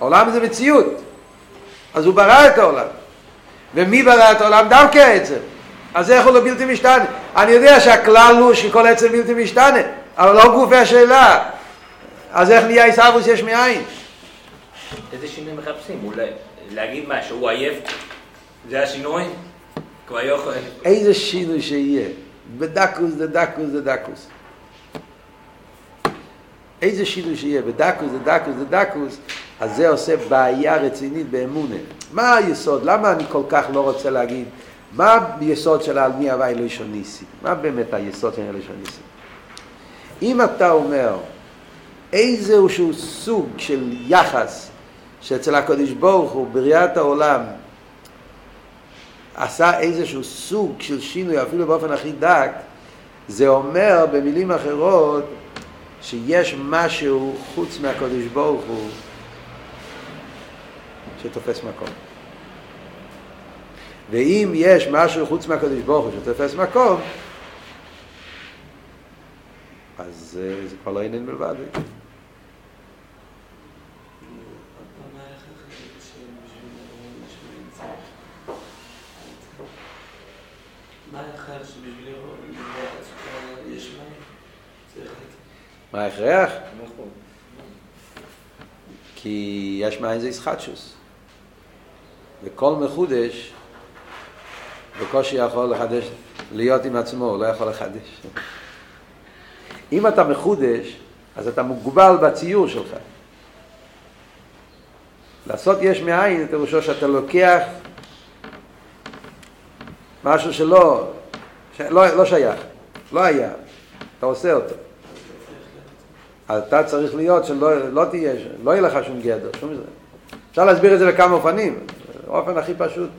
העולם זה מציאות, אז הוא ברא את העולם. ומי ברא את העולם? דווקא העצם. אז איך הוא לא בלתי משתנה? אני יודע שהכלל הוא שכל עצם בלתי משתנה, אבל לא גופי השאלה. אז איך נהיה עיסאוווס יש מאין? איזה שינוי מחפשים? אולי להגיד מה, שהוא עייף? זה השינוי? כבר יכול... איזה שינוי שיהיה. בדקוס, דדקוס, דדקוס. איזה שינוי שיהיה, בדקוס, דדקוס, דדקוס, אז זה עושה בעיה רצינית באמונה. מה היסוד? למה אני כל כך לא רוצה להגיד? מה היסוד של העלמי הוואי לא ישון ניסי? מה באמת היסוד של לא ישון ניסי? אם אתה אומר איזשהו סוג של יחס שאצל הקדוש ברוך הוא בריאת העולם עשה איזשהו סוג של שינוי אפילו באופן הכי דק, זה אומר במילים אחרות שיש משהו חוץ מהקדוש ברוך הוא שתופס מקום. ואם יש משהו חוץ מהקדוש ברוך הוא שתופס מקום, אז זה כבר לא עניין בלבד. מה ההכרח? כי יש מאין זה ישחטשוס. וכל מחודש בקושי יכול לחדש, להיות עם עצמו, הוא לא יכול לחדש. אם אתה מחודש, אז אתה מוגבל בציור שלך. לעשות יש מאין, פירושו שאתה לוקח משהו שלא, שלא לא שייך, לא היה, אתה עושה אותו. אתה צריך להיות שלא לא תהיה, לא יהיה לך שום גדר, שום זה. אפשר להסביר את זה בכמה אופנים, האופן הכי פשוט.